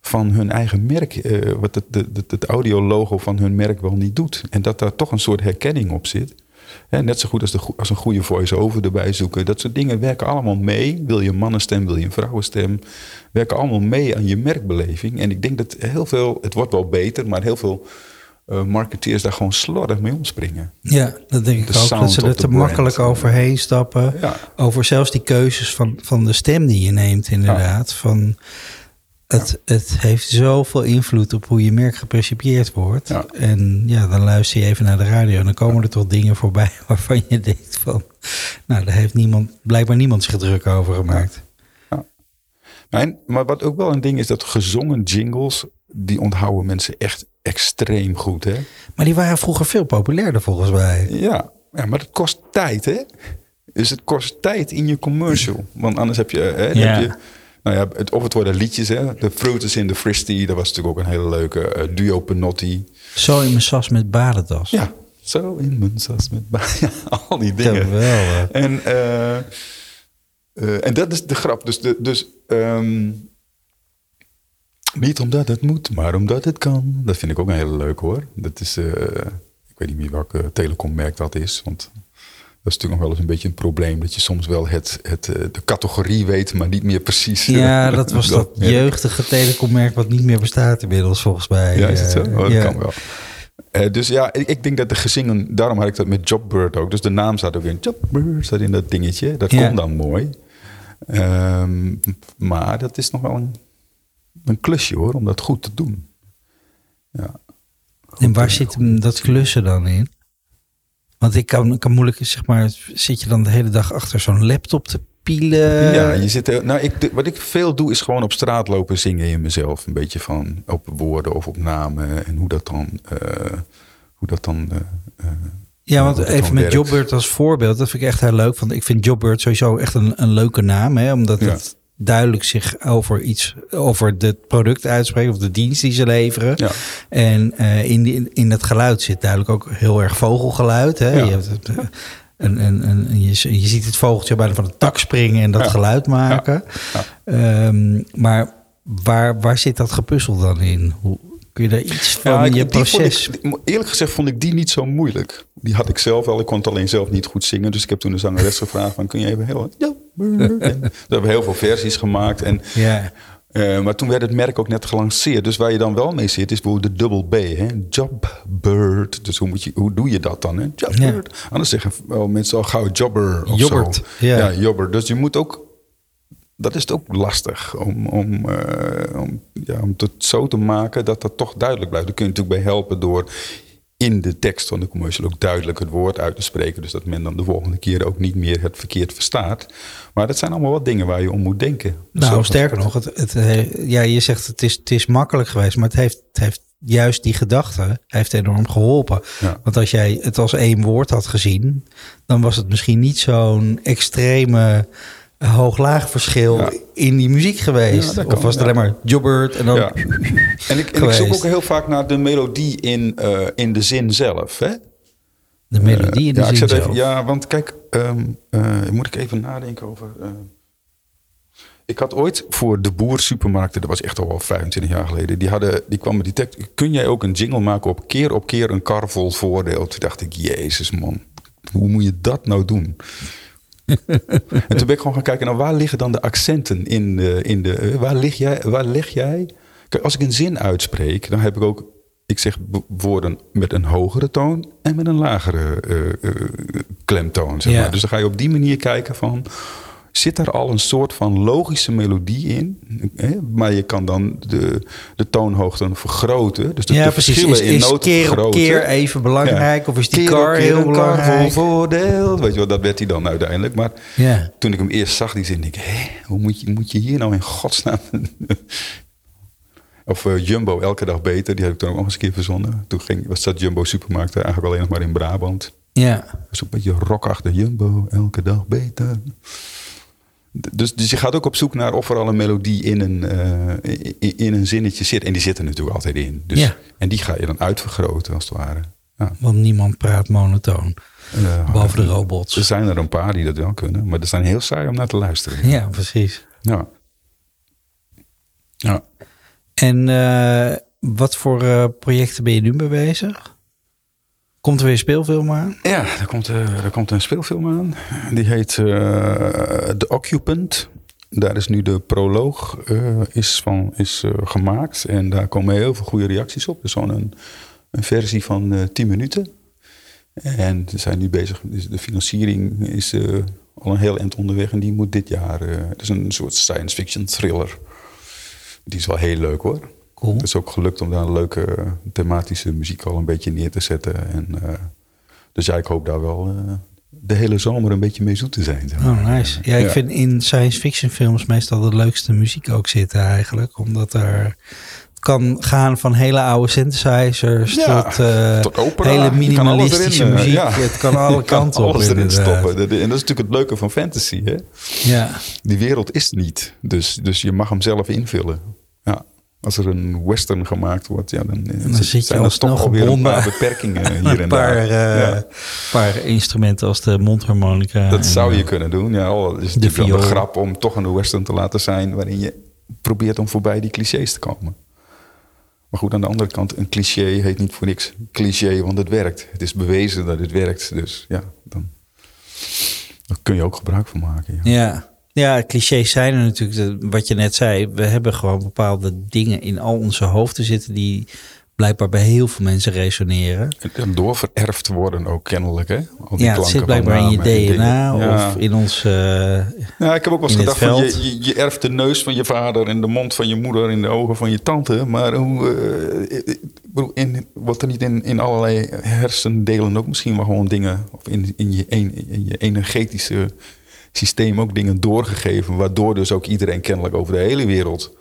van hun eigen merk, uh, wat het, het, het, het audiologo van hun merk wel niet doet. En dat daar toch een soort herkenning op zit net zo goed als, de, als een goede voice-over erbij zoeken. Dat soort dingen werken allemaal mee. Wil je een mannenstem, wil je een vrouwenstem. Werken allemaal mee aan je merkbeleving. En ik denk dat heel veel, het wordt wel beter, maar heel veel uh, marketeers daar gewoon slordig mee omspringen. Ja, dat denk ik ook. Dat ze er te makkelijk overheen stappen. Over zelfs die keuzes van, van de stem die je neemt, inderdaad. Van, het, het heeft zoveel invloed op hoe je merk gepercipieerd wordt. En ja, dan luister je even naar de radio en dan komen er toch dingen voorbij waarvan je denkt van, nou, daar heeft niemand, blijkbaar niemand zich druk over gemaakt. Ja. maar wat ook wel een ding is, dat gezongen jingles, die onthouden mensen echt extreem goed. Hè? Maar die waren vroeger veel populairder volgens mij. Ja, ja maar het kost tijd hè. Dus het kost tijd in je commercial. Want anders heb je, hè, heb je nou ja, het, of het worden liedjes, hè. The Fruit is in the Fristy, dat was natuurlijk ook een hele leuke uh, duo Penotti. Zo in mijn sas met badentas. Ja, zo in mijn sas met badentas. al die dingen. Geweldig. En, uh, uh, en dat is de grap. Dus, de, dus um, niet omdat het moet, maar omdat het kan. Dat vind ik ook een hele leuk hoor. Dat is, ik weet niet meer welke telecommerk dat is, want dat is natuurlijk nog wel eens een beetje een probleem. Dat je soms wel het, het, eh, de categorie weet, maar niet meer precies. Ja, eh, dat was dat, jeugdige telecommerk wat niet meer bestaat inmiddels volgens mij. Ja, is het zo? Oh, dat kan wel. Uh, dus ja, ik, ik, denk dat de gezingen, daarom had ik dat met Jobbird ook. Dus de naam staat ook in Jobbird, staat in dat dingetje. Dat komt dan mooi. Um, maar dat is nog wel een, een klusje hoor, om dat goed te doen. Ja. en waar zit dat klussen dan in? Want ik kan, kan moeilijk, zeg maar, zit je dan de hele dag achter zo'n laptop te pielen? Ja, je zit nou, ik, wat ik veel doe is gewoon op straat lopen zingen in mezelf. Een beetje van op woorden of op namen en hoe dat dan. Uh, hoe dat dan uh, ja, want even met Jobbird als voorbeeld, dat vind ik echt heel leuk. Want ik vind Jobbird sowieso echt een, een leuke naam, hè, omdat het duidelijk zich over iets, over het product uitspreken of de dienst die ze leveren. Ja. En uh, in, die, in het geluid zit duidelijk ook heel erg vogelgeluid. Hè? Je, hebt het, uh, en, en, en je, je ziet het vogeltje bijna van de tak springen en dat geluid maken. Um, maar waar, waar zit dat gepuzzel dan in? Hoe, Kun je daar iets van ja, je proces? Ik, eerlijk gezegd vond ik die niet zo moeilijk. Die had ik zelf wel. Ik kon het alleen zelf niet goed zingen. Dus ik heb toen de zangeres gevraagd van... kun je even heel... Ja. we hebben heel veel versies gemaakt. En, ja. Uh, maar toen werd het merk ook net gelanceerd. Dus waar je dan wel mee zit, is bijvoorbeeld de double B. Hè? Jobbird. Dus hoe, moet je, hoe doe je dat dan? Hè? Jobbird. Ja. Anders zeggen wel mensen al gauw jobber of Jobbert, zo. Ja. ja, jobber. Dus je moet ook dat is het ook lastig om, om, uh, om, ja, om het zo te maken dat dat toch duidelijk blijft. Daar kun je natuurlijk bij helpen door in de tekst van de commercial ook duidelijk het woord uit te spreken. Dus dat men dan de volgende keer ook niet meer het verkeerd verstaat. Maar dat zijn allemaal wat dingen waar je om moet denken. Nou, sterker nog, het, het, ja, je zegt het is, het is makkelijk geweest, maar het heeft, het heeft juist die gedachte heeft enorm geholpen. Want als jij het als één woord had gezien, dan was het misschien niet zo'n extreme hoog-laag verschil in die muziek geweest? of was het alleen maar Jobbert en dan... En ik, en ik zoek ook heel vaak naar de melodie in, uh, in de zin zelf. Hè? De melodie in de uh, zin ja, zelf? Even, ja, want kijk, um, uh, moet ik even nadenken over... ik had ooit voor de Boer supermarkten, dat was echt al wel 25 jaar geleden, die, hadden, die kwam met die tekst. Kun jij ook een jingle maken op keer op keer een kar vol voordeel? Toen dacht ik, jezus man, hoe moet je dat nou doen? en toen ben ik gewoon gaan kijken, nou waar liggen dan de accenten in de, in de eh, waar lig jij, waar leg jij? Kijk, als ik een zin uitspreek, dan heb ik ook, ik zeg woorden met een hogere toon en met een lagere eh, eh, klemtoon. Zeg Ja. maar. Dus dan ga je op die manier kijken van, zit er al een soort van logische melodie in? Hè? Maar je kan dan de, de toonhoogte vergroten. Dus de, ja, de verschillen Is, in is noten keer vergroten. keer even belangrijk? Of is die Keer car keer heel belangrijk? vol voordeel. Weet je wel, dat werd hij dan uiteindelijk. Maar Ja. toen ik hem eerst zag, die zin, denk ik, hé, hoe moet je, moet je hier nou in godsnaam... of eh, Jumbo, elke dag beter, die heb ik toen ook nog eens een keer verzonnen. Toen ging, was dat Jumbo supermarkt eh, eigenlijk alleen nog maar in Brabant. Ja. Een beetje rockachtig Jumbo, elke dag beter. Dus, dus je gaat ook op zoek naar of er al een melodie in een, eh, in, in een zinnetje zit. En die zit er natuurlijk altijd in. Dus, Ja. En die ga je dan uitvergroten als het ware. Ja. Want niemand praat monotoon. Eh, Behalve de Er robots. zijn er een paar die dat wel kunnen. Maar er zijn heel saai om naar te luisteren. Ja, precies. Ja. Ja. En eh, wat voor projecten ben je nu mee bezig? Komt er weer speelfilm aan? Ja, er komt, eh, er komt een speelfilm aan. Die heet eh, The Occupant. Daar is nu de proloog eh, is van, is, gemaakt. En daar komen heel veel goede reacties op. Dus zo'n een, een versie van eh 10 minuten. En ze zijn nu bezig. dus De financiering is al een heel eind onderweg. En die moet dit jaar. het is een soort science fiction thriller. Die is wel heel leuk hoor. Cool. Het is ook gelukt om daar een leuke eh, thematische muziek al een beetje neer te zetten. En, eh, dus ja, ik hoop daar wel eh, de hele zomer een beetje mee zoet te zijn. zeg maar. Oh, nice. Ja, ik Ja. vind in science fiction films meestal de leukste muziek ook zitten eigenlijk. Omdat er... Het kan gaan van hele oude synthesizers Ja, tot, eh, tot opera. hele minimalistische erin, muziek. ja. Het kan alle kan kanten op alles erin stoppen. En dat is natuurlijk het leuke van fantasy. Hè? Ja, Die wereld is niet. Dus, dus je mag hem zelf invullen. Als er een western gemaakt wordt, ja, dan, eh, dan zit je zijn er toch alweer een gebonden paar beperkingen hier een en paar, daar. Ja. paar instrumenten als de mondharmonica. Dat zou je eh, kunnen doen. Ja, al is het natuurlijk wel de viool. grap om toch een western te laten zijn... waarin je probeert om voorbij die clichés te komen. Maar goed, aan de andere kant, een cliché heet niet voor niks cliché, want het werkt. Het is bewezen dat het werkt. Dus ja, dan, daar kun je ook gebruik van maken. Ja. Ja. Ja, clichés zijn er natuurlijk. Wat je net zei, we hebben gewoon bepaalde dingen in al onze hoofden zitten... die blijkbaar bij heel veel mensen resoneren. En doorvererfd worden ook kennelijk, hè? Al die Ja, het zit blijkbaar in je DNA. Ja. of in ons... eh, Ja, ik heb ook wel eens in gedacht van je, je, je erft de neus van je vader en de mond van je moeder en de ogen van je tante. Maar hoe, eh, in, wordt er niet in, in allerlei hersendelen ook misschien wel gewoon dingen, of in, in, je, een, in je energetische systeem ook dingen doorgegeven, waardoor dus ook iedereen kennelijk over de hele wereld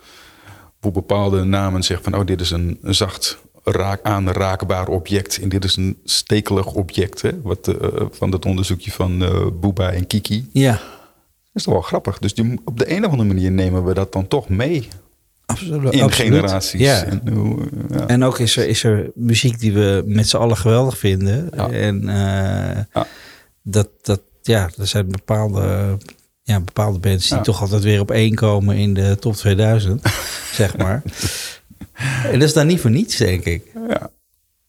op bepaalde namen zegt van, oh, dit is een, een zacht raak, aanraakbaar object en dit is een stekelig object, hè, wat, eh, van dat onderzoekje van eh Booba en Kiki. ja, Dat is toch wel grappig. Dus die, op de een of andere manier nemen we dat dan toch mee absoluut. in absoluut. generaties. Ja. En, hoe- ja. En ook is er, is er muziek die we met z'n allen geweldig vinden. Ja. En eh, Ja. dat, dat, ja, er zijn bepaalde, ja, bepaalde bands die Ja. toch altijd weer op één komen in de top 2000, zeg maar. En dat is dan niet voor niets, denk ik. ja.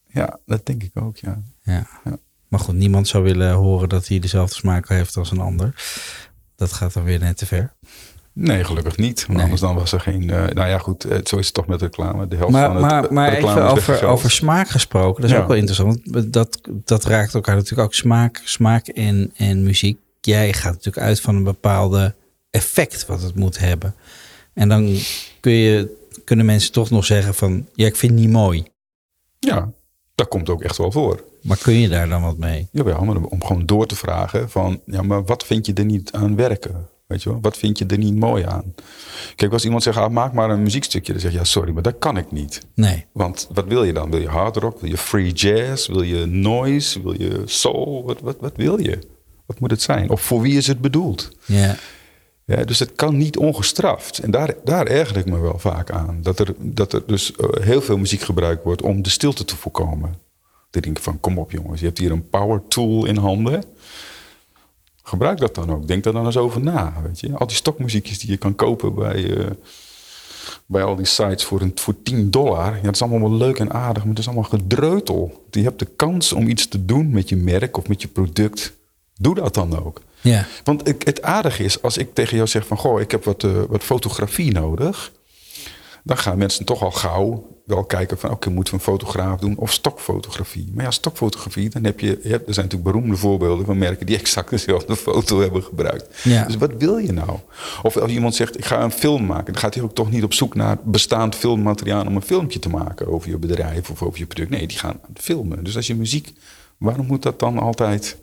ja, dat denk ik ook, ja. Ja. Ja. Maar goed, niemand zou willen horen dat hij dezelfde smaak heeft als een ander. Dat gaat dan weer net te ver. Nee, gelukkig niet. Want Nee. anders dan was er geen... eh, nou ja, goed, eh, zo is het toch met reclame. De helft Maar, van het maar, maar reclame even over, over smaak gesproken. Dat is Ja. ook wel interessant. Want dat, dat raakt elkaar natuurlijk ook smaak, smaak en, en muziek. Jij gaat natuurlijk uit van een bepaalde effect wat het moet hebben. En dan kun je, kunnen mensen toch nog zeggen van... Ja, ik vind het niet mooi. Ja, dat komt ook echt wel voor. Maar kun je daar dan wat mee? Jawel, maar om gewoon door te vragen van... Ja, maar wat vind je er niet aan werken? Weet je wel? Wat vind je er niet mooi aan? Kijk, als iemand zegt, ah, maak maar een muziekstukje. Dan zeg je, ja, sorry, maar dat kan ik niet. Nee. Want wat wil je dan? Wil je hard rock? Wil je free jazz? Wil je noise? Wil je soul? Wat, wat, wat wil je? Wat moet het zijn? Of voor wie is het bedoeld? Ja. Ja, dus het kan niet ongestraft. En daar, daar erger ik me wel vaak aan. Dat er, dat er dus eh, heel veel muziek gebruikt wordt om de stilte te voorkomen. Dan denk ik van, kom op jongens, je hebt hier een power tool in handen. Gebruik dat dan ook. Denk daar dan eens over na. Weet je? Al die stokmuziekjes die je kan kopen bij, eh, bij al die sites voor, een, voor 10 dollar. Ja, dat is allemaal wel leuk en aardig, maar het is allemaal gedreutel. Je hebt de kans om iets te doen met je merk of met je product Doe dat dan ook. Ja. Want ik, het aardige is, als ik tegen jou zeg van... goh, ik heb wat, eh, wat fotografie nodig... dan gaan mensen toch al gauw wel kijken van... oké, moeten we een fotograaf doen of stokfotografie? Maar ja, stokfotografie, dan heb je... je hebt, er zijn natuurlijk beroemde voorbeelden van merken... die exact dezelfde foto hebben gebruikt. Ja. Dus wat wil je nou? Of als iemand zegt, ik ga een film maken... dan gaat hij ook toch niet op zoek naar bestaand filmmateriaal... om een filmpje te maken over je bedrijf of over je product. Nee, die gaan filmen. Dus als je muziek... waarom moet dat dan altijd...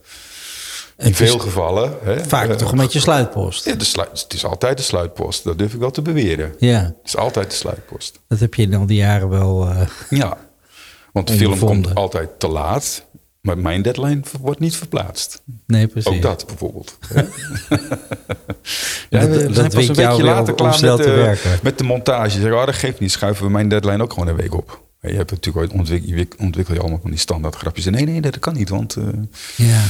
In is veel gevallen. Hè, Vaak eh, toch een beetje sluitpost. ja, de sluit, het is altijd de sluitpost. Dat durf ik wel te beweren. Ja, Het is altijd de sluitpost. dat heb je in al die jaren wel... eh, Ja. Want de film komt altijd te laat. Maar mijn deadline wordt niet verplaatst. nee, precies. Ook dat bijvoorbeeld. ja, Dat- we zijn pas een weekje later klaar met, te eh, met de montage. Zeg, oh, dat geeft niet. Schuiven we mijn deadline ook gewoon een week op. Je hebt natuurlijk ooit ontwik- je ontwikkel je allemaal van die standaard grapjes. En nee, nee, dat kan niet. Want, Ja.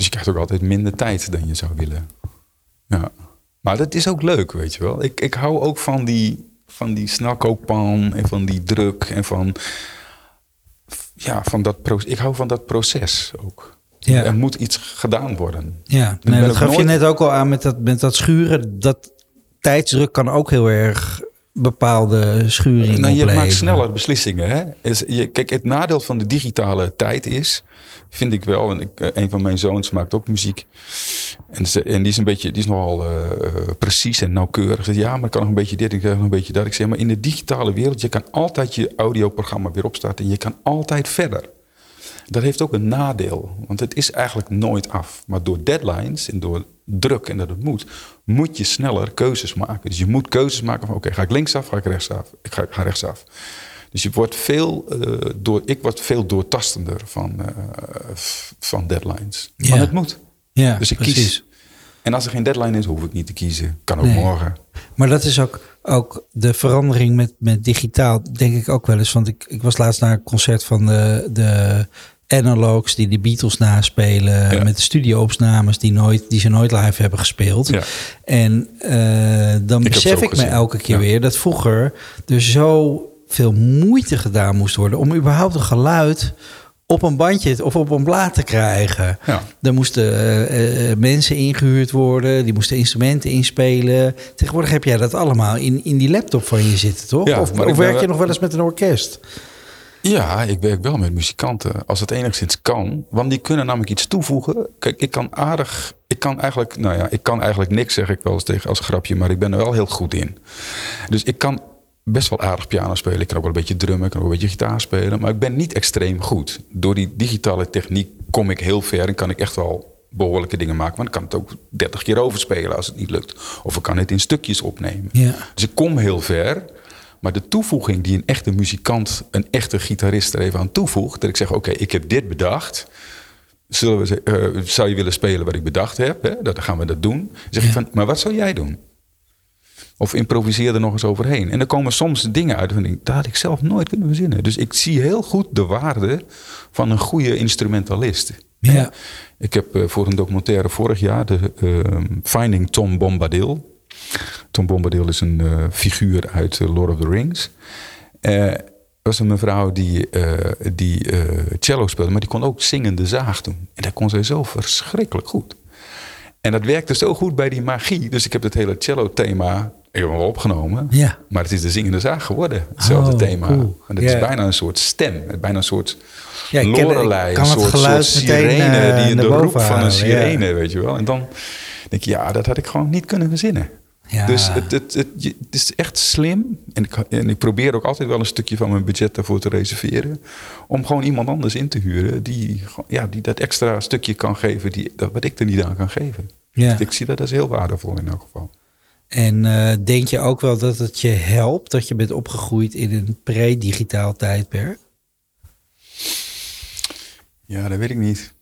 Dus je krijgt ook altijd minder tijd dan je zou willen. Ja. Maar dat is ook leuk, weet je wel. Ik, ik hou ook van die, van die en van die druk en van, ja, van dat proces. Ik hou van dat proces ook. Ja. Er moet iets gedaan worden. Ja, nee, dat gaf je net ook al aan met dat, met dat schuren. Dat tijdsdruk kan ook heel erg bepaalde schuring Nou, je opleveren. maakt sneller beslissingen. Hè? Is, je, kijk, het nadeel van de digitale tijd is, vind ik wel, en ik, eh, een van mijn zoons maakt ook muziek. En, ze- en die is een beetje, die is nogal eh, eh, precies en nauwkeurig. Zegt, ja, maar ik kan nog een beetje dit, ik kan nog een beetje dat. Ik zeg, maar in de digitale wereld, je kan altijd je audioprogramma weer opstarten. En je kan altijd verder. Dat heeft ook een nadeel, want het is eigenlijk nooit af. Maar door deadlines en door druk en dat het moet, moet je sneller keuzes maken. Dus je moet keuzes maken van, oké, ga ik linksaf, ga ik rechtsaf? Ik ga, ga rechtsaf. Dus je wordt veel, eh, door, ik word veel doortastender van, eh, van deadlines. Ja. Maar het moet. Ja, dus ik precies. kies. En als er geen deadline is, hoef ik niet te kiezen. Kan ook Nee. morgen. Maar dat is ook, ook de verandering met, met digitaal, denk ik ook wel eens. Want ik, ik was laatst naar een concert van de, de analogs die de Beatles naspelen. Ja. Met de studio-opnames die, nooit, die ze nooit live hebben gespeeld. Ja. En eh, dan ze besef ik me elke keer Ja. weer dat vroeger er zo veel moeite gedaan moest worden om überhaupt een geluid op een bandje of op een blaad te krijgen. Ja. Er moesten eh, eh, mensen ingehuurd worden, die moesten instrumenten inspelen. Tegenwoordig heb jij dat allemaal in, in die laptop van je zitten, toch? Ja, of maar of werk je nog wel eens met een orkest? Ja, ik werk wel met muzikanten als het enigszins kan. Want die kunnen namelijk iets toevoegen. Kijk, ik kan aardig. Ik kan eigenlijk. Nou ja, ik kan eigenlijk niks, zeg ik wel eens tegen als grapje. Maar ik ben er wel heel goed in. Dus ik kan best wel aardig piano spelen. Ik kan ook wel een beetje drummen. Ik kan ook een beetje gitaar spelen. Maar ik ben niet extreem goed. Door die digitale techniek kom ik heel ver. En kan ik echt wel behoorlijke dingen maken. Maar dan kan het ook 30 keer overspelen als het niet lukt. Of ik kan het in stukjes opnemen. Ja. Dus ik kom heel ver. Maar de toevoeging die een echte muzikant, een echte gitarist er even aan toevoegt. Dat ik zeg, oké, ik heb dit bedacht. Zullen we, eh, zou je willen spelen wat ik bedacht heb? Hè? Dan gaan we dat doen. Dan zeg ik van, maar wat zou jij doen? Of improviseer er nog eens overheen. En dan komen soms dingen uit van, dat had ik zelf nooit kunnen verzinnen. Dus ik zie heel goed de waarde van een goede instrumentalist. Ja. Ik heb eh, voor een documentaire vorig jaar de ehm, Finding Tom Bombadil. Tom Bombadil is een eh, figuur uit eh, Lord of the Rings. Was een mevrouw die, die cello speelde, maar die kon ook zingende zaag doen. En dat kon zij zo verschrikkelijk goed. En dat werkte zo goed bij die magie. Dus ik heb het hele cello-thema helemaal opgenomen. Ja. Maar het is de zingende zaag geworden. Hetzelfde Oh, thema. cool. En het Ja. is bijna een soort stem. Bijna een soort Ja, ik ik Lorelei. een soort, soort sirene. eh, die naar de boven roep van een sirene, weet je wel. En dan denk je, ja, dat had ik gewoon niet kunnen verzinnen. Ja. Dus het, het, het, is echt slim. En ik, en ik probeer ook altijd wel een stukje van mijn budget daarvoor te reserveren. Om gewoon iemand anders in te huren die, ja, die dat extra stukje kan geven die, dat, wat ik er niet aan kan geven. Ja. Ik zie dat als heel waardevol in elk geval. En eh, denk je ook wel dat het je helpt dat je bent opgegroeid in een pre-digitaal tijdperk? Ja, dat weet ik niet.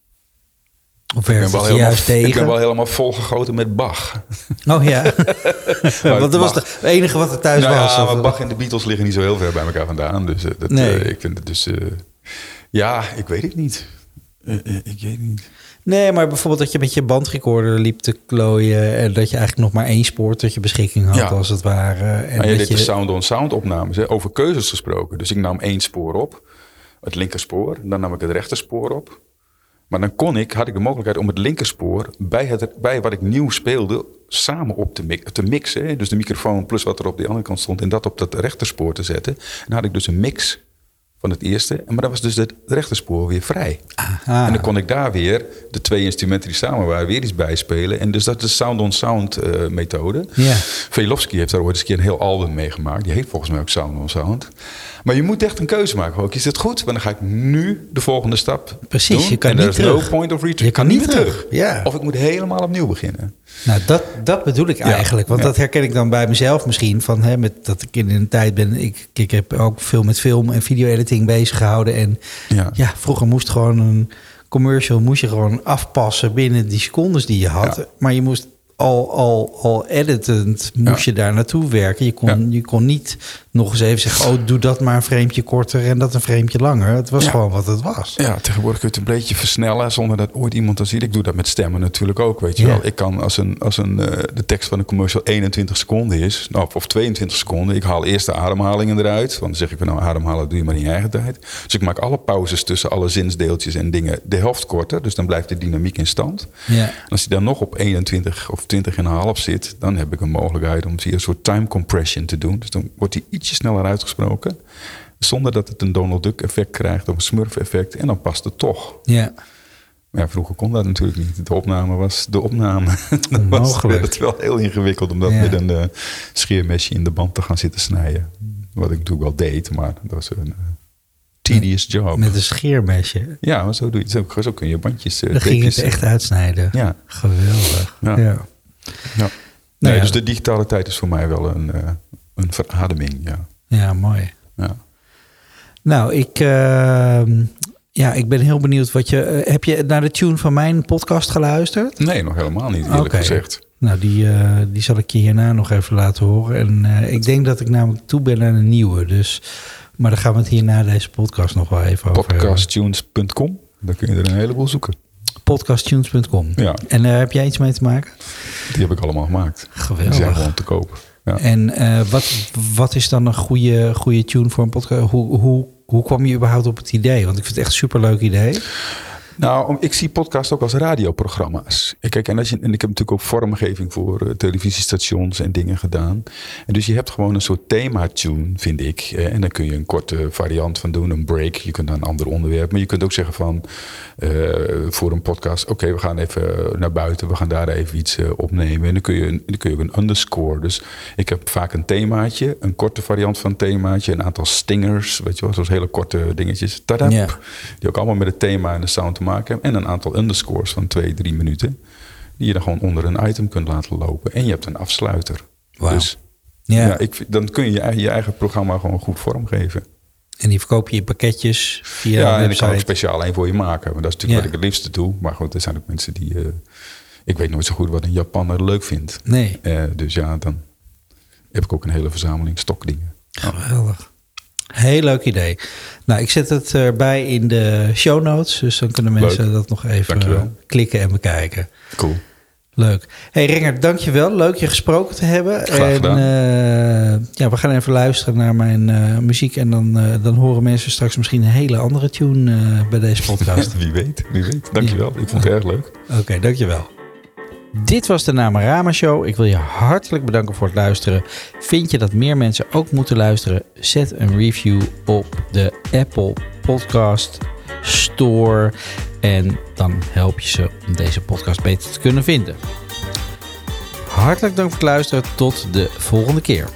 Of Ik ben, werkt wel het je helemaal, juist ik ben tegen? wel helemaal volgegoten met Bach. Oh ja, want dat was het enige wat er thuis nou was. ja, maar Bach en de Beatles liggen niet zo heel ver bij elkaar vandaan. Dus eh, dat, Nee. eh, ik vind het dus... eh, ja, ik weet het niet. Eh, eh, ik weet het niet. Nee, maar bijvoorbeeld dat je met je bandrecorder liep te klooien... en dat je eigenlijk nog maar één spoor tot je beschikking had, Ja. als het ware. En Maar je dat deed de sound-on-sound opnames, hè, over keuzes gesproken. Dus ik nam één spoor op, het linkerspoor. Dan nam ik het rechterspoor op. Maar dan kon ik, had ik de mogelijkheid om het linkerspoor bij, het, bij wat ik nieuw speelde samen op te, te mixen. Dus de microfoon plus wat er op de andere kant stond en dat op dat rechterspoor te zetten. En dan had ik dus een mix van het eerste. Maar dan was dus het rechterspoor weer vrij. Aha. En dan kon ik daar weer de twee instrumenten die samen waren weer iets bij spelen. En dus dat is de sound-on-sound eh, methode. Ja. Velofsky heeft daar ooit eens een keer een heel album mee gemaakt. Die heet volgens mij ook sound-on-sound. Maar je moet echt een keuze maken. Ook is het goed? Maar dan ga ik nu de volgende stap Precies, doen. je kan en niet er is terug. no point of return. Je kan niet meer terug, ja. Of ik moet helemaal opnieuw beginnen. Nou, dat, dat bedoel ik eigenlijk. Want ja. dat herken ik dan bij mezelf misschien. Van, hè, met, dat ik in een tijd ben. Ik, ik heb ook veel met film en video-editing bezig gehouden. En Ja. ja. vroeger moest gewoon een commercial moest je gewoon afpassen binnen die secondes die je had. Maar je moest al, al, al editend moest Ja. je daar naartoe werken. Je kon, Ja. je kon niet nog eens even zeggen... oh, doe dat maar een vreemdje korter en dat een vreemdje langer. Het was Ja. gewoon wat het was. Ja, tegenwoordig kun je het een beetje versnellen zonder dat ooit iemand dat ziet. Ik doe dat met stemmen natuurlijk ook, weet je wel. Ik kan als, een, als een, eh, de tekst van een commercial 21 seconden is, nou, of 22 seconden, ik haal eerst de ademhalingen eruit. Want dan zeg ik van nou, ademhalen doe je maar in je eigen tijd. Dus ik maak alle pauzes tussen alle zinsdeeltjes en dingen de helft korter. Dus dan blijft de dynamiek in stand. Ja. En als hij dan nog op 21 of 20,5 zit, dan heb ik een mogelijkheid om via een soort time compression te doen. Dus dan wordt hij ietsje sneller uitgesproken. Zonder dat het een Donald Duck effect krijgt of een Smurf effect. En dan past het toch. ja. Maar ja, vroeger kon dat natuurlijk niet. De opname was de opname. dan was het wel heel ingewikkeld om dat Ja. met een eh, scheermesje in de band te gaan zitten snijden. Wat ik natuurlijk wel deed, maar dat was een eh, tedious job. Met een scheermesje. Ja, maar zo, doe je, zo, zo kun je bandjes... Dan ging het tapejes, echt uitsnijden. Ja. Geweldig. Ja. Ja. Ja. Nou Nee, ja. Dus de digitale tijd is voor mij wel een, eh, een verademing. Ja. Ja, mooi. Ja. Nou, ik, ehm, ja, ik ben heel benieuwd wat je. eh, heb je naar de tune van mijn podcast geluisterd? Nee, nog helemaal niet, eerlijk gezegd. Nou, die, eh, die zal ik je hierna nog even laten horen. En ik denk dat ik namelijk toe ben aan een nieuwe. Dus, maar daar gaan we het hier na deze podcast nog wel even over hebben. Podcasttunes.com, daar kun je er een heleboel zoeken. Podcasttunes.com. Ja. En daar heb jij iets mee te maken? Die heb ik allemaal gemaakt. Die zijn Geweldig. gewoon te koop. Ja. En eh, wat, wat is dan een goede, goede tune voor een podcast? Hoe, hoe, hoe kwam je überhaupt op het idee? Want ik vind het echt een superleuk idee. Nou, om- ik zie podcast ook als radioprogramma's. Kijk, en, als je, en ik heb natuurlijk ook vormgeving voor eh, televisiestations en dingen gedaan. En dus je hebt gewoon een soort thema-tune, vind ik. Eh, en dan kun je een korte variant van doen, een break. Je kunt naar een ander onderwerp. Maar je kunt ook zeggen van, eh, voor een podcast... oké, we gaan even naar buiten, we gaan daar even iets eh, opnemen. En dan kun, je een, dan kun je ook een underscore. Dus ik heb vaak een themaatje, een korte variant van een themaatje... een aantal stingers, weet je wel, zoals hele korte dingetjes. Tadap, Ja. die ook allemaal met het thema en de sound te maken. En een aantal underscores van twee, drie minuten. Die je dan gewoon onder een item kunt laten lopen. En je hebt een afsluiter. Wauw. Dus Ja. ja. ik, dan kun je je eigen, je eigen programma gewoon goed vormgeven. En die verkoop je in pakketjes via Ja, en ik kan ook speciaal één voor je maken. Maar dat is natuurlijk Ja. wat ik het liefste doe. Maar goed, er zijn ook mensen die... eh, ik weet nooit zo goed wat een Japaner leuk vindt. Nee, Eh, dus ja, dan heb ik ook een hele verzameling stokdingen. geweldig. Heel leuk idee. Nou, ik zet het erbij in de show notes. Dus dan kunnen mensen Leuk. dat nog even Dankjewel. klikken en bekijken. Cool. Leuk. Hey Renger, dankjewel. Leuk je gesproken te hebben. Graag en, eh, ja, we gaan even luisteren naar mijn eh, muziek. En dan, eh, dan horen mensen straks misschien een hele andere tune bij deze podcast. wie weet, wie weet. Dankjewel. Ik vond het erg leuk. Oké, dankjewel. Dit was de Namarama Show. Ik wil je hartelijk bedanken voor het luisteren. Vind je dat meer mensen ook moeten luisteren? Zet een review op de Apple Podcast Store. En dan help je ze om deze podcast beter te kunnen vinden. Hartelijk dank voor het luisteren. Tot de volgende keer.